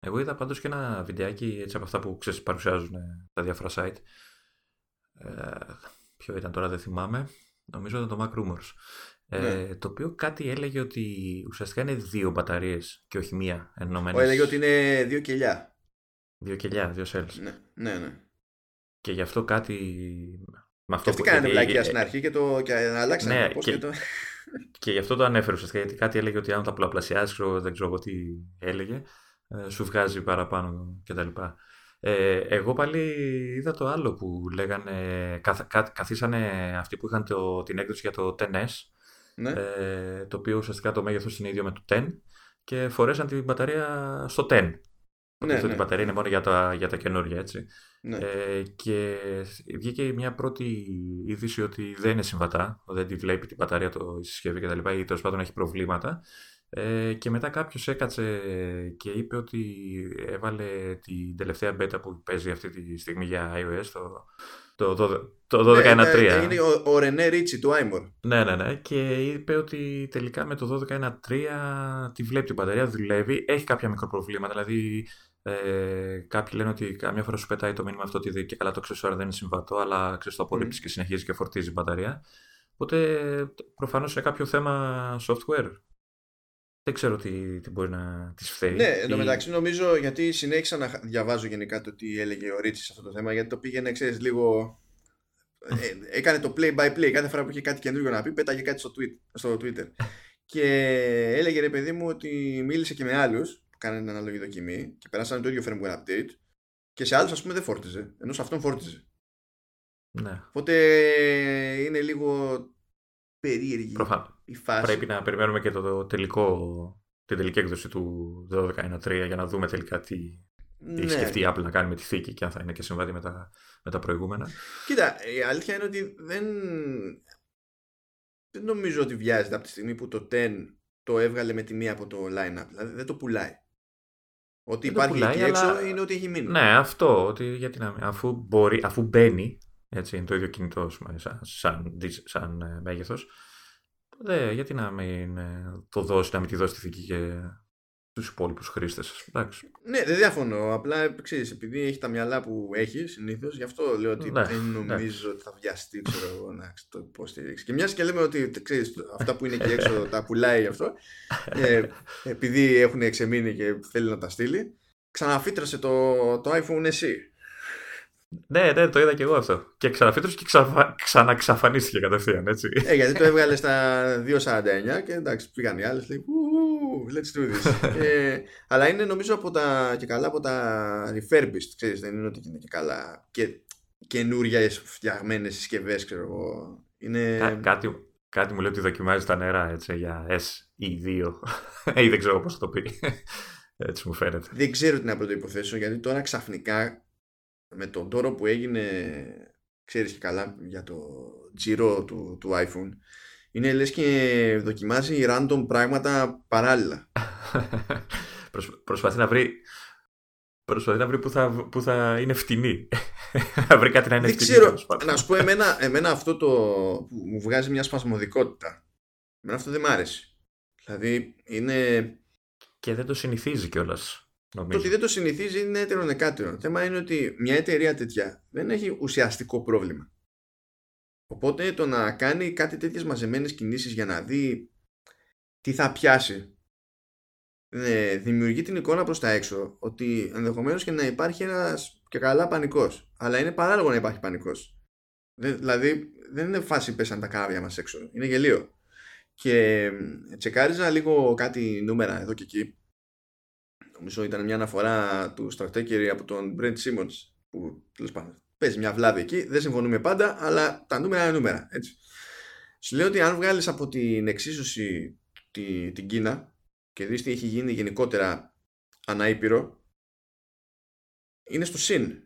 Εγώ είδα πάντως και ένα βιντεάκι έτσι από αυτά που ξέρεις παρουσιάζουν τα διάφορα site. Ε, ποιο ήταν τώρα δεν θυμάμαι. Νομίζω ήταν το Mac Rumors. Ε, ναι. το οποίο κάτι έλεγε ότι ουσιαστικά είναι δύο μπαταρίες και όχι μία ενωμένες. Ο έλεγε ότι είναι δύο κελιά. Δύο κελιά, δύο cells. Ναι, ναι. ναι. Και γι' αυτό κάτι... Με αυτό και αυτοί κάνανε βλάκια στην αρχή και, το... και αλλάξανε ναι, το και... και, το... και γι' αυτό το ανέφερε ουσιαστικά, γιατί κάτι έλεγε ότι αν τα πολλαπλασιάζει, δεν ξέρω τι έλεγε, ε, σου βγάζει παραπάνω κτλ. Ε, εγώ πάλι είδα το άλλο που λέγανε, καθίσανε αυτοί που είχαν το, την έκδοση για το 10S, ναι. ε, το οποίο ουσιαστικά το μέγεθος είναι ίδιο με το 10 και φορέσαν την μπαταρία στο 10. Ναι, αυτή ναι. η μπαταρία είναι μόνο για τα, για τα καινούργια, έτσι. Ναι. Ε, και βγήκε μια πρώτη είδηση ότι δεν είναι συμβατά, δεν τη βλέπει την μπαταρία το η συσκευή κτλ. ή τέλος πάντων έχει προβλήματα. Ε, και μετά κάποιος έκατσε και είπε ότι έβαλε την τελευταία beta που παίζει αυτή τη στιγμή για iOS, το, το, το 12.1.3. Ναι, ναι, είναι ο, ο Ρενέ Ρίτσι του iMore. Ναι, ναι, ναι. Και είπε ότι τελικά με το 12.1.3 τη βλέπει την μπαταρία, δουλεύει, έχει κάποια μικροπροβλήματα, δηλαδή ε, κάποιοι λένε ότι καμιά φορά σου πετάει το μήνυμα αυτό ότι και καλά το αξεσουάρ δεν είναι συμβατό, αλλά ξέρεις το απορρίπτεις mm. και συνεχίζεις και φορτίζεις η μπαταρία. Οπότε προφανώς είναι κάποιο θέμα software. Δεν ξέρω τι, τι μπορεί να τη φταίει. Ναι, εν τω μεταξύ νομίζω γιατί συνέχισα να διαβάζω γενικά το τι έλεγε ο Ρίτσι σε αυτό το θέμα, γιατί το πήγαινε, ξέρεις, λίγο. Ε, έκανε το play by play. Κάθε φορά που είχε κάτι καινούργιο να πει, πέταγε κάτι στο, tweet, στο Twitter. και έλεγε ρε παιδί μου ότι μίλησε και με άλλους που κάνανε ανάλογη δοκιμή και περάσανε το ίδιο firmware update και σε άλλους ας πούμε δεν φόρτιζε, ενώ σε αυτόν φόρτιζε. Ναι. Οπότε είναι λίγο περίεργη η φάση. Πρέπει να περιμένουμε και το τελικό, την τελική έκδοση του 12.1.3 για να δούμε τελικά τι ναι. έχει σκεφτεί η Apple να κάνει με τη θήκη και αν θα είναι και συμβατή με τα, με τα προηγούμενα. Κοίτα, η αλήθεια είναι ότι δεν, δεν νομίζω ότι βιάζεται από τη στιγμή που το 10 το έβγαλε με τη μία από το line-up. Δηλαδή δεν το πουλάει. Ότι υπάρχει πουλάει, εκεί έξω είναι ότι έχει μείνει. Ναι, αυτό. Ότι, γιατί να, αφού, μπορεί, αφού μπαίνει έτσι, είναι το ίδιο κινητό σαν, σαν, σαν ε, μέγεθος. Δε, γιατί να μην ε, το δώσει, να μην τη δώσει τη θήκη και τους υπόλοιπους χρήστες. Ναι, δεν διαφωνώ. Απλά ξέρεις, επειδή έχει τα μυαλά που έχει συνήθως, γι' αυτό λέω ότι ναι, δεν ναι. νομίζω ότι θα βιαστεί ξέρω εγώ, να το υποστηρίξει. Και μιας και λέμε ότι ξέρεις, αυτά που είναι εκεί έξω τα πουλάει γι' αυτό, ε, επειδή έχουν εξεμείνει και θέλει να τα στείλει, ξαναφύτρασε το, το iPhone SE. Ναι, ναι, το είδα και εγώ αυτό. Και ξαναφύτρωσε και ξαφα... ξαναξαφανίστηκε κατευθείαν, έτσι. Ε, γιατί το έβγαλε στα 2.49 και εντάξει, πήγαν οι άλλες. Λέει, let's do this. ε, αλλά είναι νομίζω από τα, και καλά από τα refurbished, ξέρεις, δεν είναι ότι είναι και καλά και καινούργια φτιαγμένες συσκευές, ξέρω εγώ. Είναι... Κά, κάτι, κάτι μου λέει ότι δοκιμάζει τα νερά έτσι, για S ή 2 ή δεν ξέρω πώς θα το πει. Έτσι μου φαίνεται. Δεν ξέρω τι να πρωτοϋποθέσω γιατί τώρα ξαφνικά με τον τόρο που έγινε ξέρεις και καλά για το τζίρο του, του iPhone είναι λες και δοκιμάζει random πράγματα παράλληλα προσπαθεί να βρει Προσπαθεί να βρει που θα, που θα είναι φτηνή. να βρει κάτι να είναι Δεν φτηνή. Ξέρω, να σου πω εμένα, εμένα αυτό το που μου βγάζει μια σπασμωδικότητα. Εμένα αυτό δεν μ' άρεσε. Δηλαδή είναι... Και δεν το συνηθίζει κιόλας. Νομίζω. Το ότι δεν το συνηθίζει είναι έτερο Το θέμα είναι ότι μια εταιρεία τέτοια δεν έχει ουσιαστικό πρόβλημα. Οπότε το να κάνει κάτι τέτοιες μαζεμένες κινήσεις για να δει τι θα πιάσει ναι, δημιουργεί την εικόνα προς τα έξω ότι ενδεχομένως και να υπάρχει ένας και καλά πανικός. Αλλά είναι παράλογο να υπάρχει πανικός. Δηλαδή δεν είναι φάση πέσαν τα κάραβια μας έξω. Είναι γελίο. Και τσεκάριζα λίγο κάτι νούμερα εδώ και εκεί Νομίζω ήταν μια αναφορά του Στρατέκερη από τον Brent Simmons που τέλος πάντων παίζει μια βλάβη εκεί. Δεν συμφωνούμε πάντα, αλλά τα νούμερα είναι νούμερα. Έτσι. Σου λέω ότι αν βγάλεις από την εξίσωση τη, την Κίνα και δεις τι έχει γίνει γενικότερα αναήπειρο, είναι στο συν.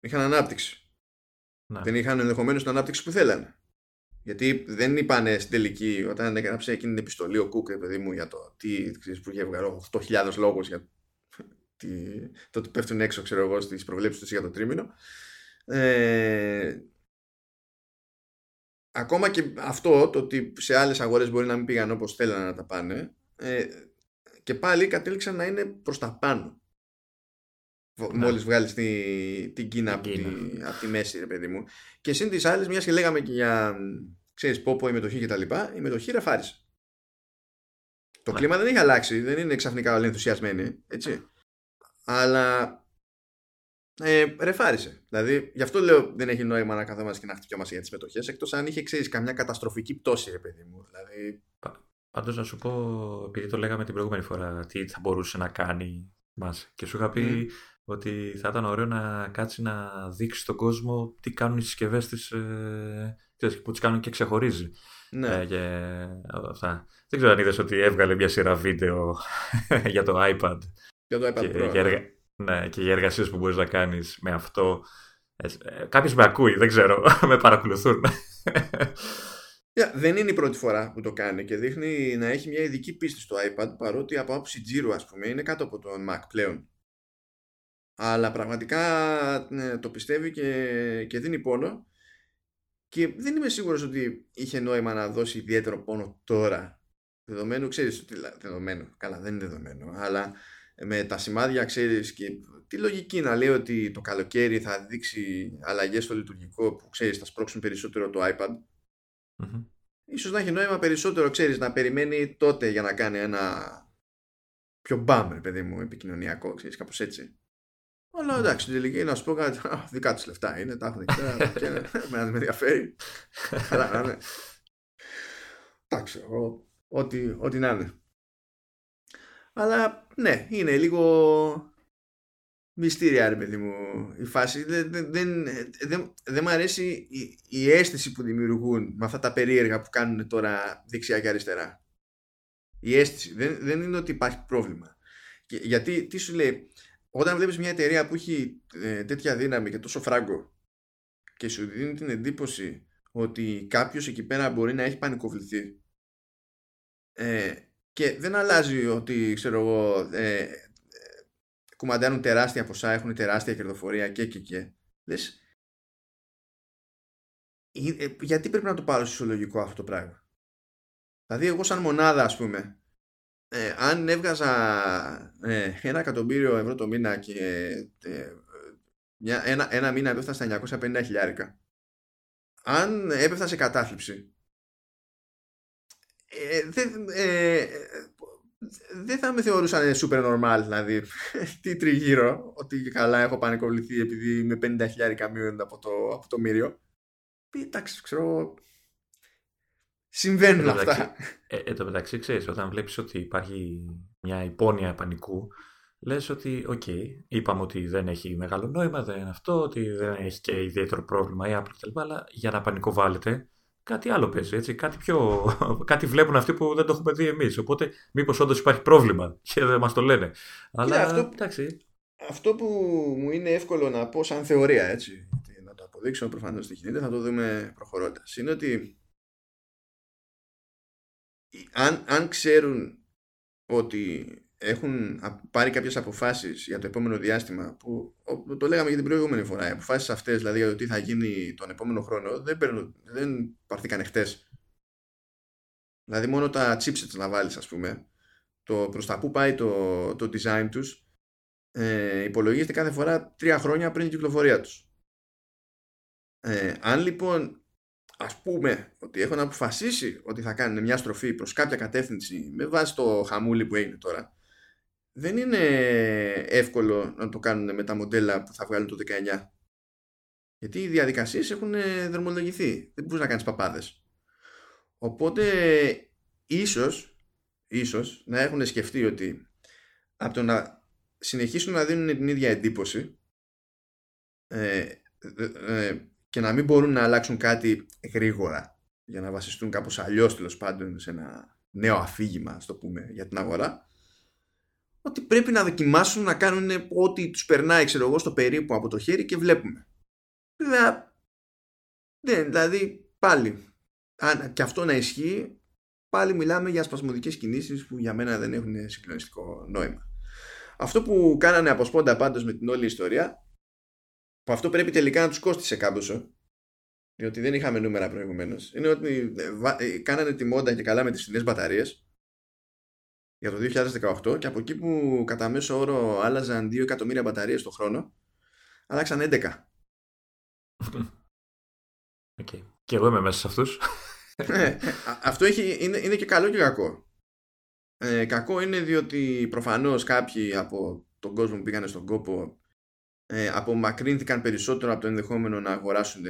Είχαν ανάπτυξη. Να. Δεν είχαν ενδεχομένως την ανάπτυξη που θέλανε. Γιατί δεν είπανε στην τελική, όταν έγραψε εκείνη την επιστολή ο Κούκ, παιδί μου, για το τι, ξέρεις, που είχε βγάλει 8.000 λόγους για τι, το ότι πέφτουν έξω, ξέρω εγώ, στις προβλέψεις τους για το τρίμηνο. Ε, ακόμα και αυτό, το ότι σε άλλες αγορές μπορεί να μην πήγαν όπως θέλανε να τα πάνε, ε, και πάλι κατέληξαν να είναι προς τα πάνω. Ναι. Μόλις βγάλεις τη, την Κίνα, από, τη, από τη μέση, ρε παιδί μου. Και σύν τις άλλες, μιας και λέγαμε και για ξέρεις, πόπο, η μετοχή κτλ. Η μετοχή ρεφάρισε. Το ναι. κλίμα δεν έχει αλλάξει, δεν είναι ξαφνικά όλοι ενθουσιασμένοι, έτσι. Αλλά ε, ρεφάρισε. Δηλαδή, γι' αυτό λέω δεν έχει νόημα να καθόμαστε και να χτυπιόμαστε για τις μετοχέ, εκτός αν είχε ξέρεις καμιά καταστροφική πτώση, ρε παιδί μου. Δηλαδή... Πάντως, να σου πω, επειδή το λέγαμε την προηγούμενη φορά, τι θα μπορούσε να κάνει μας. Και σου είχα πει, ότι θα ήταν ωραίο να κάτσει να δείξει στον κόσμο τι κάνουν οι συσκευές της. Ε, που τις κάνουν και ξεχωρίζει. Ναι. Ε, και αυτά. Δεν ξέρω αν είδες ότι έβγαλε μια σειρά βίντεο για το iPad. Για το iPad και, Pro. Και, ναι. ναι, και για εργασίε που μπορείς να κάνεις με αυτό. Ε, Κάποιος με ακούει, δεν ξέρω. με παρακολουθούν. Yeah, δεν είναι η πρώτη φορά που το κάνει και δείχνει να έχει μια ειδική πίστη στο iPad παρότι από άποψη τζίρου ας πούμε είναι κάτω από τον Mac πλέον. Αλλά πραγματικά ναι, το πιστεύει και, και δίνει πόνο και δεν είμαι σίγουρος ότι είχε νόημα να δώσει ιδιαίτερο πόνο τώρα. Δεδομένου, ξέρεις, ότι, δεδομένου, καλά δεν είναι δεδομένο, αλλά με τα σημάδια ξέρεις και τι λογική να λέει ότι το καλοκαίρι θα δείξει αλλαγές στο λειτουργικό που ξέρεις θα σπρώξουν περισσότερο το iPad mm Ίσως να έχει νόημα περισσότερο, ξέρεις, να περιμένει τότε για να κάνει ένα πιο μπάμ, παιδί μου, επικοινωνιακό, ξέρεις, κάπως έτσι. Αλλά εντάξει, στην τελική να σου πω κάτι, δικά τους λεφτά είναι, τα έχουν εκεί και με με ενδιαφέρει. Αλλά ναι. Εντάξει, ό,τι, ό,τι να είναι. Αλλά ναι, είναι λίγο μυστήρια ρε παιδί μου η φάση. Δεν, δεν, δεν, δεν, δεν μου αρέσει η, η, αίσθηση που δημιουργούν με αυτά τα περίεργα που κάνουν τώρα δεξιά και αριστερά. Η αίσθηση. Δεν, δεν είναι ότι υπάρχει πρόβλημα. Και, γιατί τι σου λέει όταν βλέπεις μια εταιρεία που έχει ε, τέτοια δύναμη και τόσο φράγκο και σου δίνει την εντύπωση ότι κάποιος εκεί πέρα μπορεί να έχει πανικοβληθεί ε, και δεν αλλάζει ότι ξέρω εγώ ε, κουμαντάνουν τεράστια ποσά, έχουν τεράστια κερδοφορία και και και. Λες, ε, γιατί πρέπει να το πάρω συσιολογικό αυτό το πράγμα; Δηλαδή εγώ σαν μονάδα ας πούμε, ε, αν έβγαζα ε, ένα εκατομμύριο ευρώ το μήνα και ε, μια, ένα, ένα μήνα έπεφτα στα 950 χιλιάρικα, αν έπεφτα σε κατάθλιψη, ε, δεν θα με θεωρούσαν super normal, δηλαδή, τι τριγύρω, ότι καλά έχω πανικοβληθεί επειδή με 50 χιλιάρικα μείωνε από το, από το μύριο. Εντάξει, ξέρω, συμβαίνουν αυτά. Ε, εν τω μεταξύ, ξέρεις, όταν βλέπεις ότι υπάρχει μια υπόνοια πανικού, λες ότι, okay, είπαμε ότι δεν έχει μεγάλο νόημα, δεν είναι αυτό, ότι δεν έχει και ιδιαίτερο πρόβλημα η Apple κτλ. Αλλά για να πανικοβάλλεται, κάτι άλλο παίζει. Έτσι. Κάτι, πιο... κάτι βλέπουν αυτοί που δεν το έχουμε δει εμείς. Οπότε, μήπως όντως υπάρχει πρόβλημα και δεν μας το λένε. Αλλά αυτό, εντάξει. αυτό που μου είναι εύκολο να πω σαν θεωρία, έτσι, να το αποδείξω προφανώς τι γίνεται, θα το δούμε προχωρώντας. Είναι ότι αν, αν ξέρουν ότι έχουν πάρει κάποιες αποφάσεις για το επόμενο διάστημα που το λέγαμε για την προηγούμενη φορά οι αποφάσεις αυτές δηλαδή για το τι θα γίνει τον επόμενο χρόνο δεν, παίρνουν, δεν πάρθηκαν χτες δηλαδή μόνο τα chipsets να βάλεις ας πούμε το προς τα που πάει το, το design τους ε, υπολογίζεται κάθε φορά τρία χρόνια πριν την κυκλοφορία τους. Ε, αν λοιπόν ας πούμε ότι έχουν αποφασίσει ότι θα κάνουν μια στροφή προς κάποια κατεύθυνση με βάση το χαμούλι που έγινε τώρα δεν είναι εύκολο να το κάνουν με τα μοντέλα που θα βγάλουν το 19. Γιατί οι διαδικασίες έχουν δρομολογηθεί. Δεν μπορείς να κάνεις παπάδες. Οπότε ίσως, ίσως να έχουν σκεφτεί ότι από το να συνεχίσουν να δίνουν την ίδια εντύπωση ε, ε, και να μην μπορούν να αλλάξουν κάτι γρήγορα για να βασιστούν κάπως αλλιώς τέλος πάντων σε ένα νέο αφήγημα, στο πούμε, για την αγορά ότι πρέπει να δοκιμάσουν να κάνουν ό,τι τους περνάει ξέρω εγώ στο περίπου από το χέρι και βλέπουμε. Βέβαια, ναι, δηλαδή πάλι, αν και αυτό να ισχύει, πάλι μιλάμε για σπασμωδικές κινήσεις που για μένα δεν έχουν συγκλονιστικό νόημα. Αυτό που κάνανε από σπόντα πάντως με την όλη ιστορία, που αυτό πρέπει τελικά να τους κόστησε κάμποσο, διότι δεν είχαμε νούμερα προηγουμένως, είναι ότι ε, ε, κάνανε τη μόντα και καλά με τις φθηνές μπαταρίες για το 2018 και από εκεί που κατά μέσο όρο άλλαζαν 2 εκατομμύρια μπαταρίες το χρόνο άλλαξαν 11. Okay. Και εγώ είμαι μέσα σε αυτούς. ε, αυτό έχει, είναι, είναι και καλό και κακό. Ε, κακό είναι διότι προφανώς κάποιοι από τον κόσμο που πήγανε στον κόπο ε, απομακρύνθηκαν περισσότερο από το ενδεχόμενο να αγοράσουν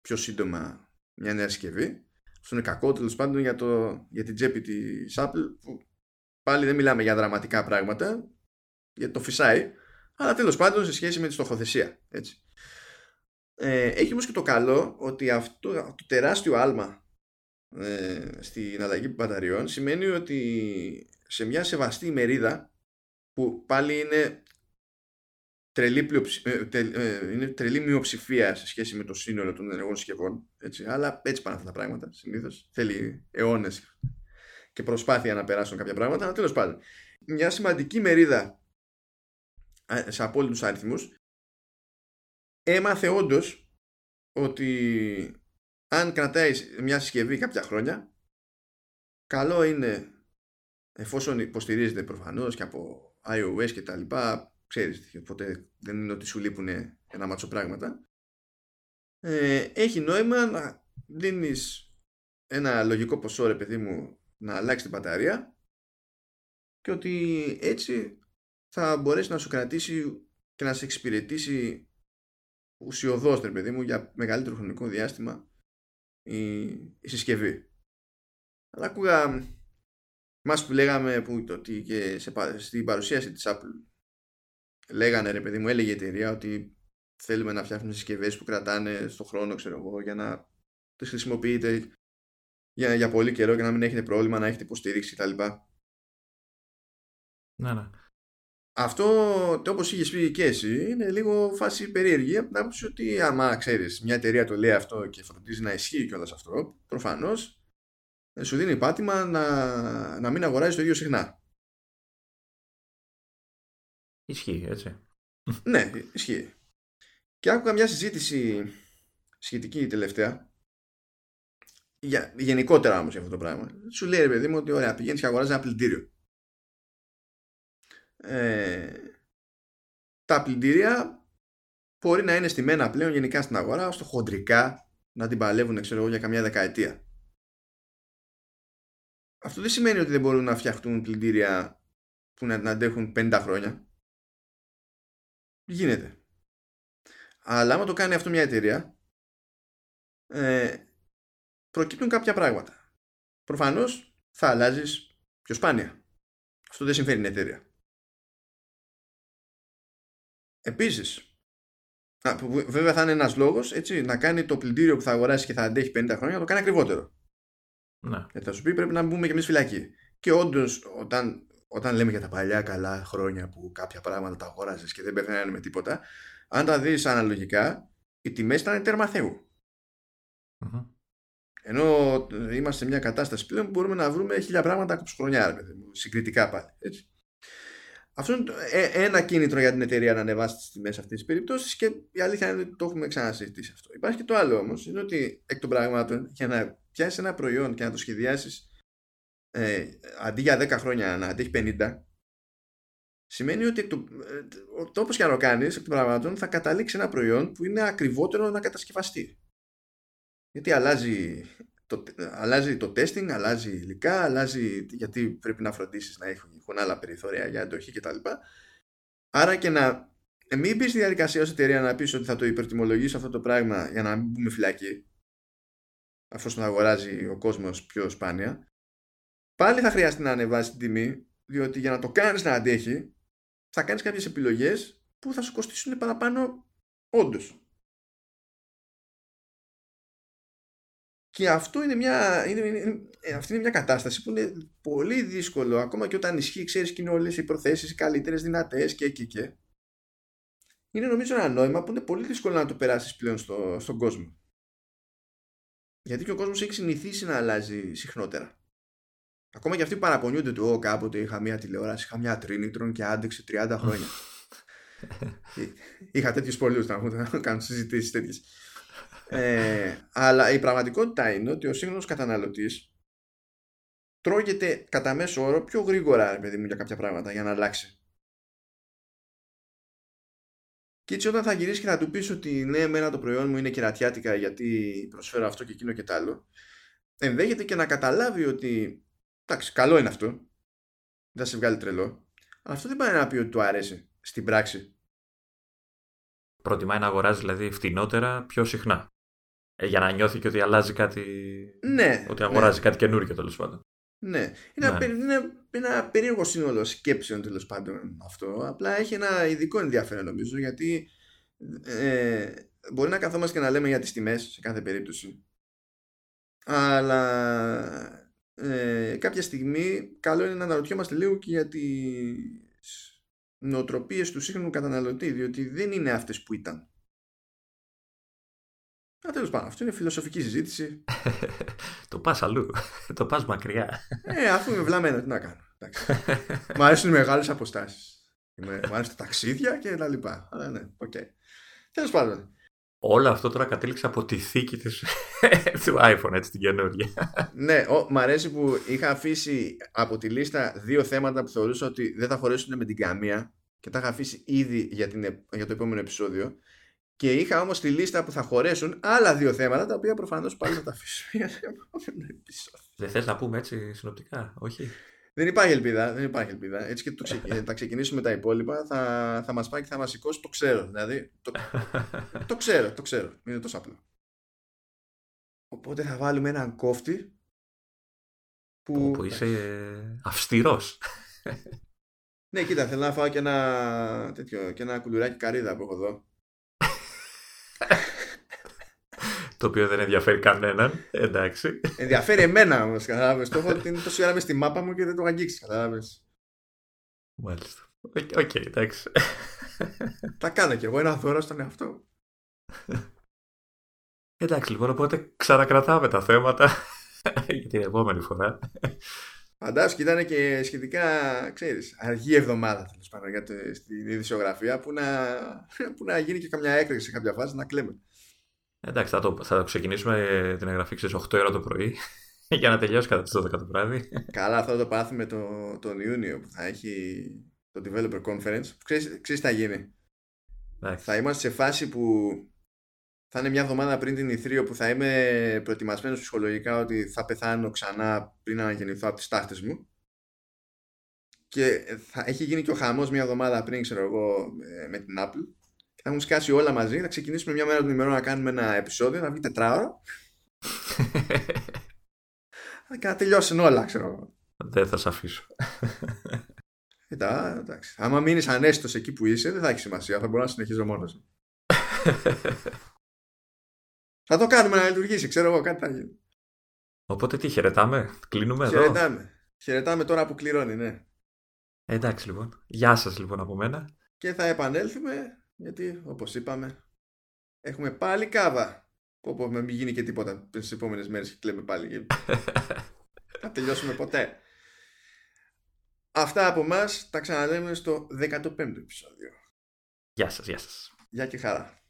πιο σύντομα μια νέα συσκευή. Αυτό είναι κακό τέλος πάντων για, το, για την τσέπη της Apple που πάλι δεν μιλάμε για δραματικά πράγματα γιατί το φυσάει Αλλά τέλος πάντων σε σχέση με τη στοχοθεσία. Έτσι. Ε, έχει όμως και το καλό ότι αυτό το τεράστιο άλμα ε, στην αλλαγή μπαταριών σημαίνει ότι σε μια σεβαστή μερίδα που πάλι είναι τρελή, ε, ε, είναι τρελή μειοψηφία σε σχέση με το σύνολο των ενεργών συσκευών. Έτσι. Αλλά έτσι πάνε αυτά τα πράγματα συνήθως. Θέλει αιώνες και προσπάθεια να περάσουν κάποια πράγματα. Αλλά τέλος πάντων, μια σημαντική μερίδα σε απόλυτους αριθμούς έμαθε όντως ότι αν κρατάει μια συσκευή κάποια χρόνια, καλό είναι εφόσον υποστηρίζεται προφανώς και από iOS και τα λοιπά, ξέρεις, οπότε δεν είναι ότι σου λείπουν ένα μάτσο πράγματα, ε, έχει νόημα να δίνεις ένα λογικό ποσό ρε παιδί μου να αλλάξει την μπαταρία και ότι έτσι θα μπορέσει να σου κρατήσει και να σε εξυπηρετήσει ουσιοδός ρε παιδί μου για μεγαλύτερο χρονικό διάστημα η, η συσκευή. Αλλά ακούγα μας που λέγαμε που, ότι και σε, στην παρουσίαση της Apple λέγανε ρε παιδί μου, έλεγε η εταιρεία ότι θέλουμε να φτιάχνουμε συσκευές που κρατάνε στο χρόνο, ξέρω εγώ, για να τις χρησιμοποιείτε για, για πολύ καιρό και να μην έχετε πρόβλημα, να έχετε υποστήριξη κτλ. Ναι, ναι. Αυτό, όπως είχες πει και εσύ, είναι λίγο φάση περίεργη από την άποψη ότι άμα ξέρεις, μια εταιρεία το λέει αυτό και φροντίζει να ισχύει κιόλας αυτό, προφανώς ε, σου δίνει πάτημα να, να μην αγοράζεις το ίδιο συχνά. Ισχύει, έτσι. Ναι, ισχύει. Και άκουγα μια συζήτηση σχετική τελευταία. Για, γενικότερα όμως για αυτό το πράγμα. Σου λέει ρε παιδί μου ότι ωραία, πηγαίνεις και αγοράζεις ένα πλυντήριο. Ε, τα πλυντήρια μπορεί να είναι στημένα πλέον γενικά στην αγορά ώστε χοντρικά να την παλεύουν ξέρω εγώ, για καμιά δεκαετία. Αυτό δεν σημαίνει ότι δεν μπορούν να φτιαχτούν πλυντήρια που να αντέχουν 50 χρόνια. Γίνεται. Αλλά άμα το κάνει αυτό μια εταιρεία, ε, προκύπτουν κάποια πράγματα. Προφανώς θα αλλάζεις πιο σπάνια. Αυτό δεν συμφέρει η εταιρεία. Επίσης, βέβαια θα είναι ένας λόγος έτσι, να κάνει το πλυντήριο που θα αγοράσει και θα αντέχει 50 χρόνια να το κάνει ακριβότερο. Ναι. θα σου πει πρέπει να μπούμε και εμείς φυλακή. Και όντως, όταν, όταν λέμε για τα παλιά καλά χρόνια που κάποια πράγματα τα αγόραζε και δεν πεθαίνανε με τίποτα, αν τα δεις αναλογικά, οι τιμές ήταν τέρμα Ενώ είμαστε σε μια κατάσταση πλέον που μπορούμε να βρούμε χίλια πράγματα από χρονιά, συγκριτικά πάλι. Έτσι. Αυτό είναι ε, ένα κίνητρο για την εταιρεία να ανεβάσει τις τιμές αυτή τη περίπτωση και η αλήθεια είναι ότι το έχουμε ξανασυζητήσει αυτό. Υπάρχει και το άλλο όμως, είναι ότι εκ των πραγμάτων για να πιάσεις ένα προϊόν και να το σχεδιάσεις ε, αντί για 10 χρόνια να αντέχει 50, σημαίνει ότι το, ε, όπως και αν το κάνεις εκ των πραγμάτων θα καταλήξει ένα προϊόν που είναι ακριβότερο να κατασκευαστεί. Γιατί αλλάζει το, αλλάζει το testing, αλλάζει υλικά, αλλάζει γιατί πρέπει να φροντίσεις να έχουν άλλα περιθώρια για αντοχή κτλ. Άρα και να μην μπει στη διαδικασία ως εταιρεία να πεις ότι θα το υπερτιμολογήσει αυτό το πράγμα για να μην μπούμε φυλακή αφού να αγοράζει ο κόσμος πιο σπάνια πάλι θα χρειαστεί να ανεβάσεις την τιμή διότι για να το κάνεις να αντέχει θα κάνεις κάποιες επιλογές που θα σου κοστίσουν παραπάνω όντως Και αυτό είναι μια, είναι, είναι, ε, αυτή είναι μια κατάσταση που είναι πολύ δύσκολο ακόμα και όταν ισχύει, ξέρεις και είναι όλες οι προθέσεις οι καλύτερες δυνατές και και και. Είναι νομίζω ένα νόημα που είναι πολύ δύσκολο να το περάσεις πλέον στο, στον κόσμο. Γιατί και ο κόσμος έχει συνηθίσει να αλλάζει συχνότερα. Ακόμα και αυτοί που παραπονιούνται του, Ω, κάποτε είχα μια τηλεόραση, είχα μια τρίνητρον και άντεξε 30 χρόνια. είχα τέτοιους πολλούς να κάνω συζητήσεις τέτοιες. Ε, αλλά η πραγματικότητα είναι ότι ο σύγχρονος καταναλωτής τρώγεται κατά μέσο όρο πιο γρήγορα παιδί μου, για κάποια πράγματα για να αλλάξει. Και έτσι όταν θα γυρίσει και θα του πεις ότι ναι, εμένα το προϊόν μου είναι κερατιάτικα γιατί προσφέρω αυτό και εκείνο και τ' άλλο, ενδέχεται και να καταλάβει ότι εντάξει, καλό είναι αυτό, δεν θα σε βγάλει τρελό, αλλά αυτό δεν πάει να πει ότι του αρέσει στην πράξη. Προτιμάει να αγοράζει δηλαδή φτηνότερα πιο συχνά. Ε, για να νιώθει και ότι αλλάζει κάτι. Ναι. Ότι αγοράζει ναι. κάτι καινούργιο τέλος πάντων. Ναι. Είναι, ναι. είναι ένα περίεργο σύνολο σκέψεων τέλος πάντων αυτό. Απλά έχει ένα ειδικό ενδιαφέρον νομίζω γιατί ε, μπορεί να καθόμαστε και να λέμε για τις τιμές σε κάθε περίπτωση. Αλλά ε, κάποια στιγμή καλό είναι να αναρωτιόμαστε λίγο και για τις νοοτροπίες του σύγχρονου καταναλωτή διότι δεν είναι αυτές που ήταν. Α, τέλος πάντων, αυτό είναι φιλοσοφική συζήτηση. το πας αλλού. το πας μακριά. ε, αφού είμαι βλαμμένο, τι να κάνω. Μ' αρέσουν οι μεγάλες αποστάσεις. Μ' αρέσουν τα ταξίδια και τα λοιπά. Αλλά ναι, OK. Okay. Τέλος πάντων. Όλο αυτό τώρα κατέληξε από τη θήκη της, του iPhone, έτσι την καινούργια. ναι, ο, μ' αρέσει που είχα αφήσει από τη λίστα δύο θέματα που θεωρούσα ότι δεν θα χωρέσουν με την καμία και τα είχα αφήσει ήδη για, την, για το επόμενο επεισόδιο. Και είχα όμως τη λίστα που θα χωρέσουν άλλα δύο θέματα τα οποία προφανώς πάλι θα τα αφήσουμε για το επόμενο επεισόδιο. Δεν θες να πούμε έτσι συνοπτικά, όχι; Δεν υπάρχει ελπίδα, δεν υπάρχει ελπίδα. Έτσι και το ξεκι... θα ξεκινήσουμε τα υπόλοιπα, θα, θα μας πάει και θα μας σηκώσει, το ξέρω. Δηλαδή, το, το ξέρω, το ξέρω. Είναι τόσο απλό. Οπότε θα βάλουμε έναν κόφτη που... που είσαι αυστηρός. ναι, κοίτα, θέλω να φάω και ένα, τέτοιο, και ένα κουλουράκι καρύδα που έχω εδώ. Το οποίο δεν ενδιαφέρει κανέναν. Εντάξει. Ενδιαφέρει εμένα όμως, κατάλαβες. Το έχω ότι είναι τόση ώρα μες στη μάπα μου και δεν το έχω αγγίξει, κατάλαβες. Μάλιστα. OK, okay, εντάξει. Τα κάνω κι εγώ ένα δώρο στον εαυτό. Εντάξει, λοιπόν, οπότε ξανακρατάμε τα θέματα για την επόμενη φορά. Φαντάζομαι και ήταν και σχετικά, ξέρεις, αργή εβδομάδα τέλος πάντων για στην ειδησιογραφία που να, που να γίνει και καμιά έκρηξη σε κάποια φάση να κλαίμε. Εντάξει, θα, το, θα ξεκινήσουμε την εγγραφή στις 8 ώρα το πρωί για να τελειώσει κατά τις 12 το βράδυ. Καλά, αυτό θα το πάθουμε το, τον Ιούνιο που θα έχει το Developer Conference. Ξέρεις, ξέρεις τι θα γίνει. Εντάξει. Θα είμαστε σε φάση που θα είναι μια εβδομάδα πριν την Ιθρίο που θα είμαι προετοιμασμένος ψυχολογικά ότι θα πεθάνω ξανά πριν αναγεννηθώ από τις τάχτες μου και θα έχει γίνει και ο χαμός μια εβδομάδα πριν ξέρω εγώ με την Apple θα έχουν σκάσει όλα μαζί. Θα ξεκινήσουμε μια μέρα του ημερών να κάνουμε ένα επεισόδιο, να βγει τετράωρο. και να τελειώσουν όλα, ξέρω Δεν θα σε αφήσω. Κοίτα, εντάξει. Άμα μείνεις ανέστητος εκεί που είσαι, δεν θα έχει σημασία. Θα μπορώ να συνεχίζω μόνος μου. θα το κάνουμε να λειτουργήσει, ξέρω εγώ, κάτι θα γίνει. Οπότε τι, χαιρετάμε, κλείνουμε εδώ; Χαιρετάμε. Χαιρετάμε τώρα που κληρώνει, ναι. Εντάξει λοιπόν. Γεια σας λοιπόν από μένα. Και θα επανέλθουμε γιατί, όπως είπαμε, έχουμε πάλι κάβα. Όπου μην γίνει και τίποτα στις επόμενες μέρες και κλαίμε πάλι. Θα τελειώσουμε ποτέ. Αυτά από εμά τα ξαναλέμε στο 15ο επεισόδιο. Γεια σας, γεια σας. Γεια και χαρά.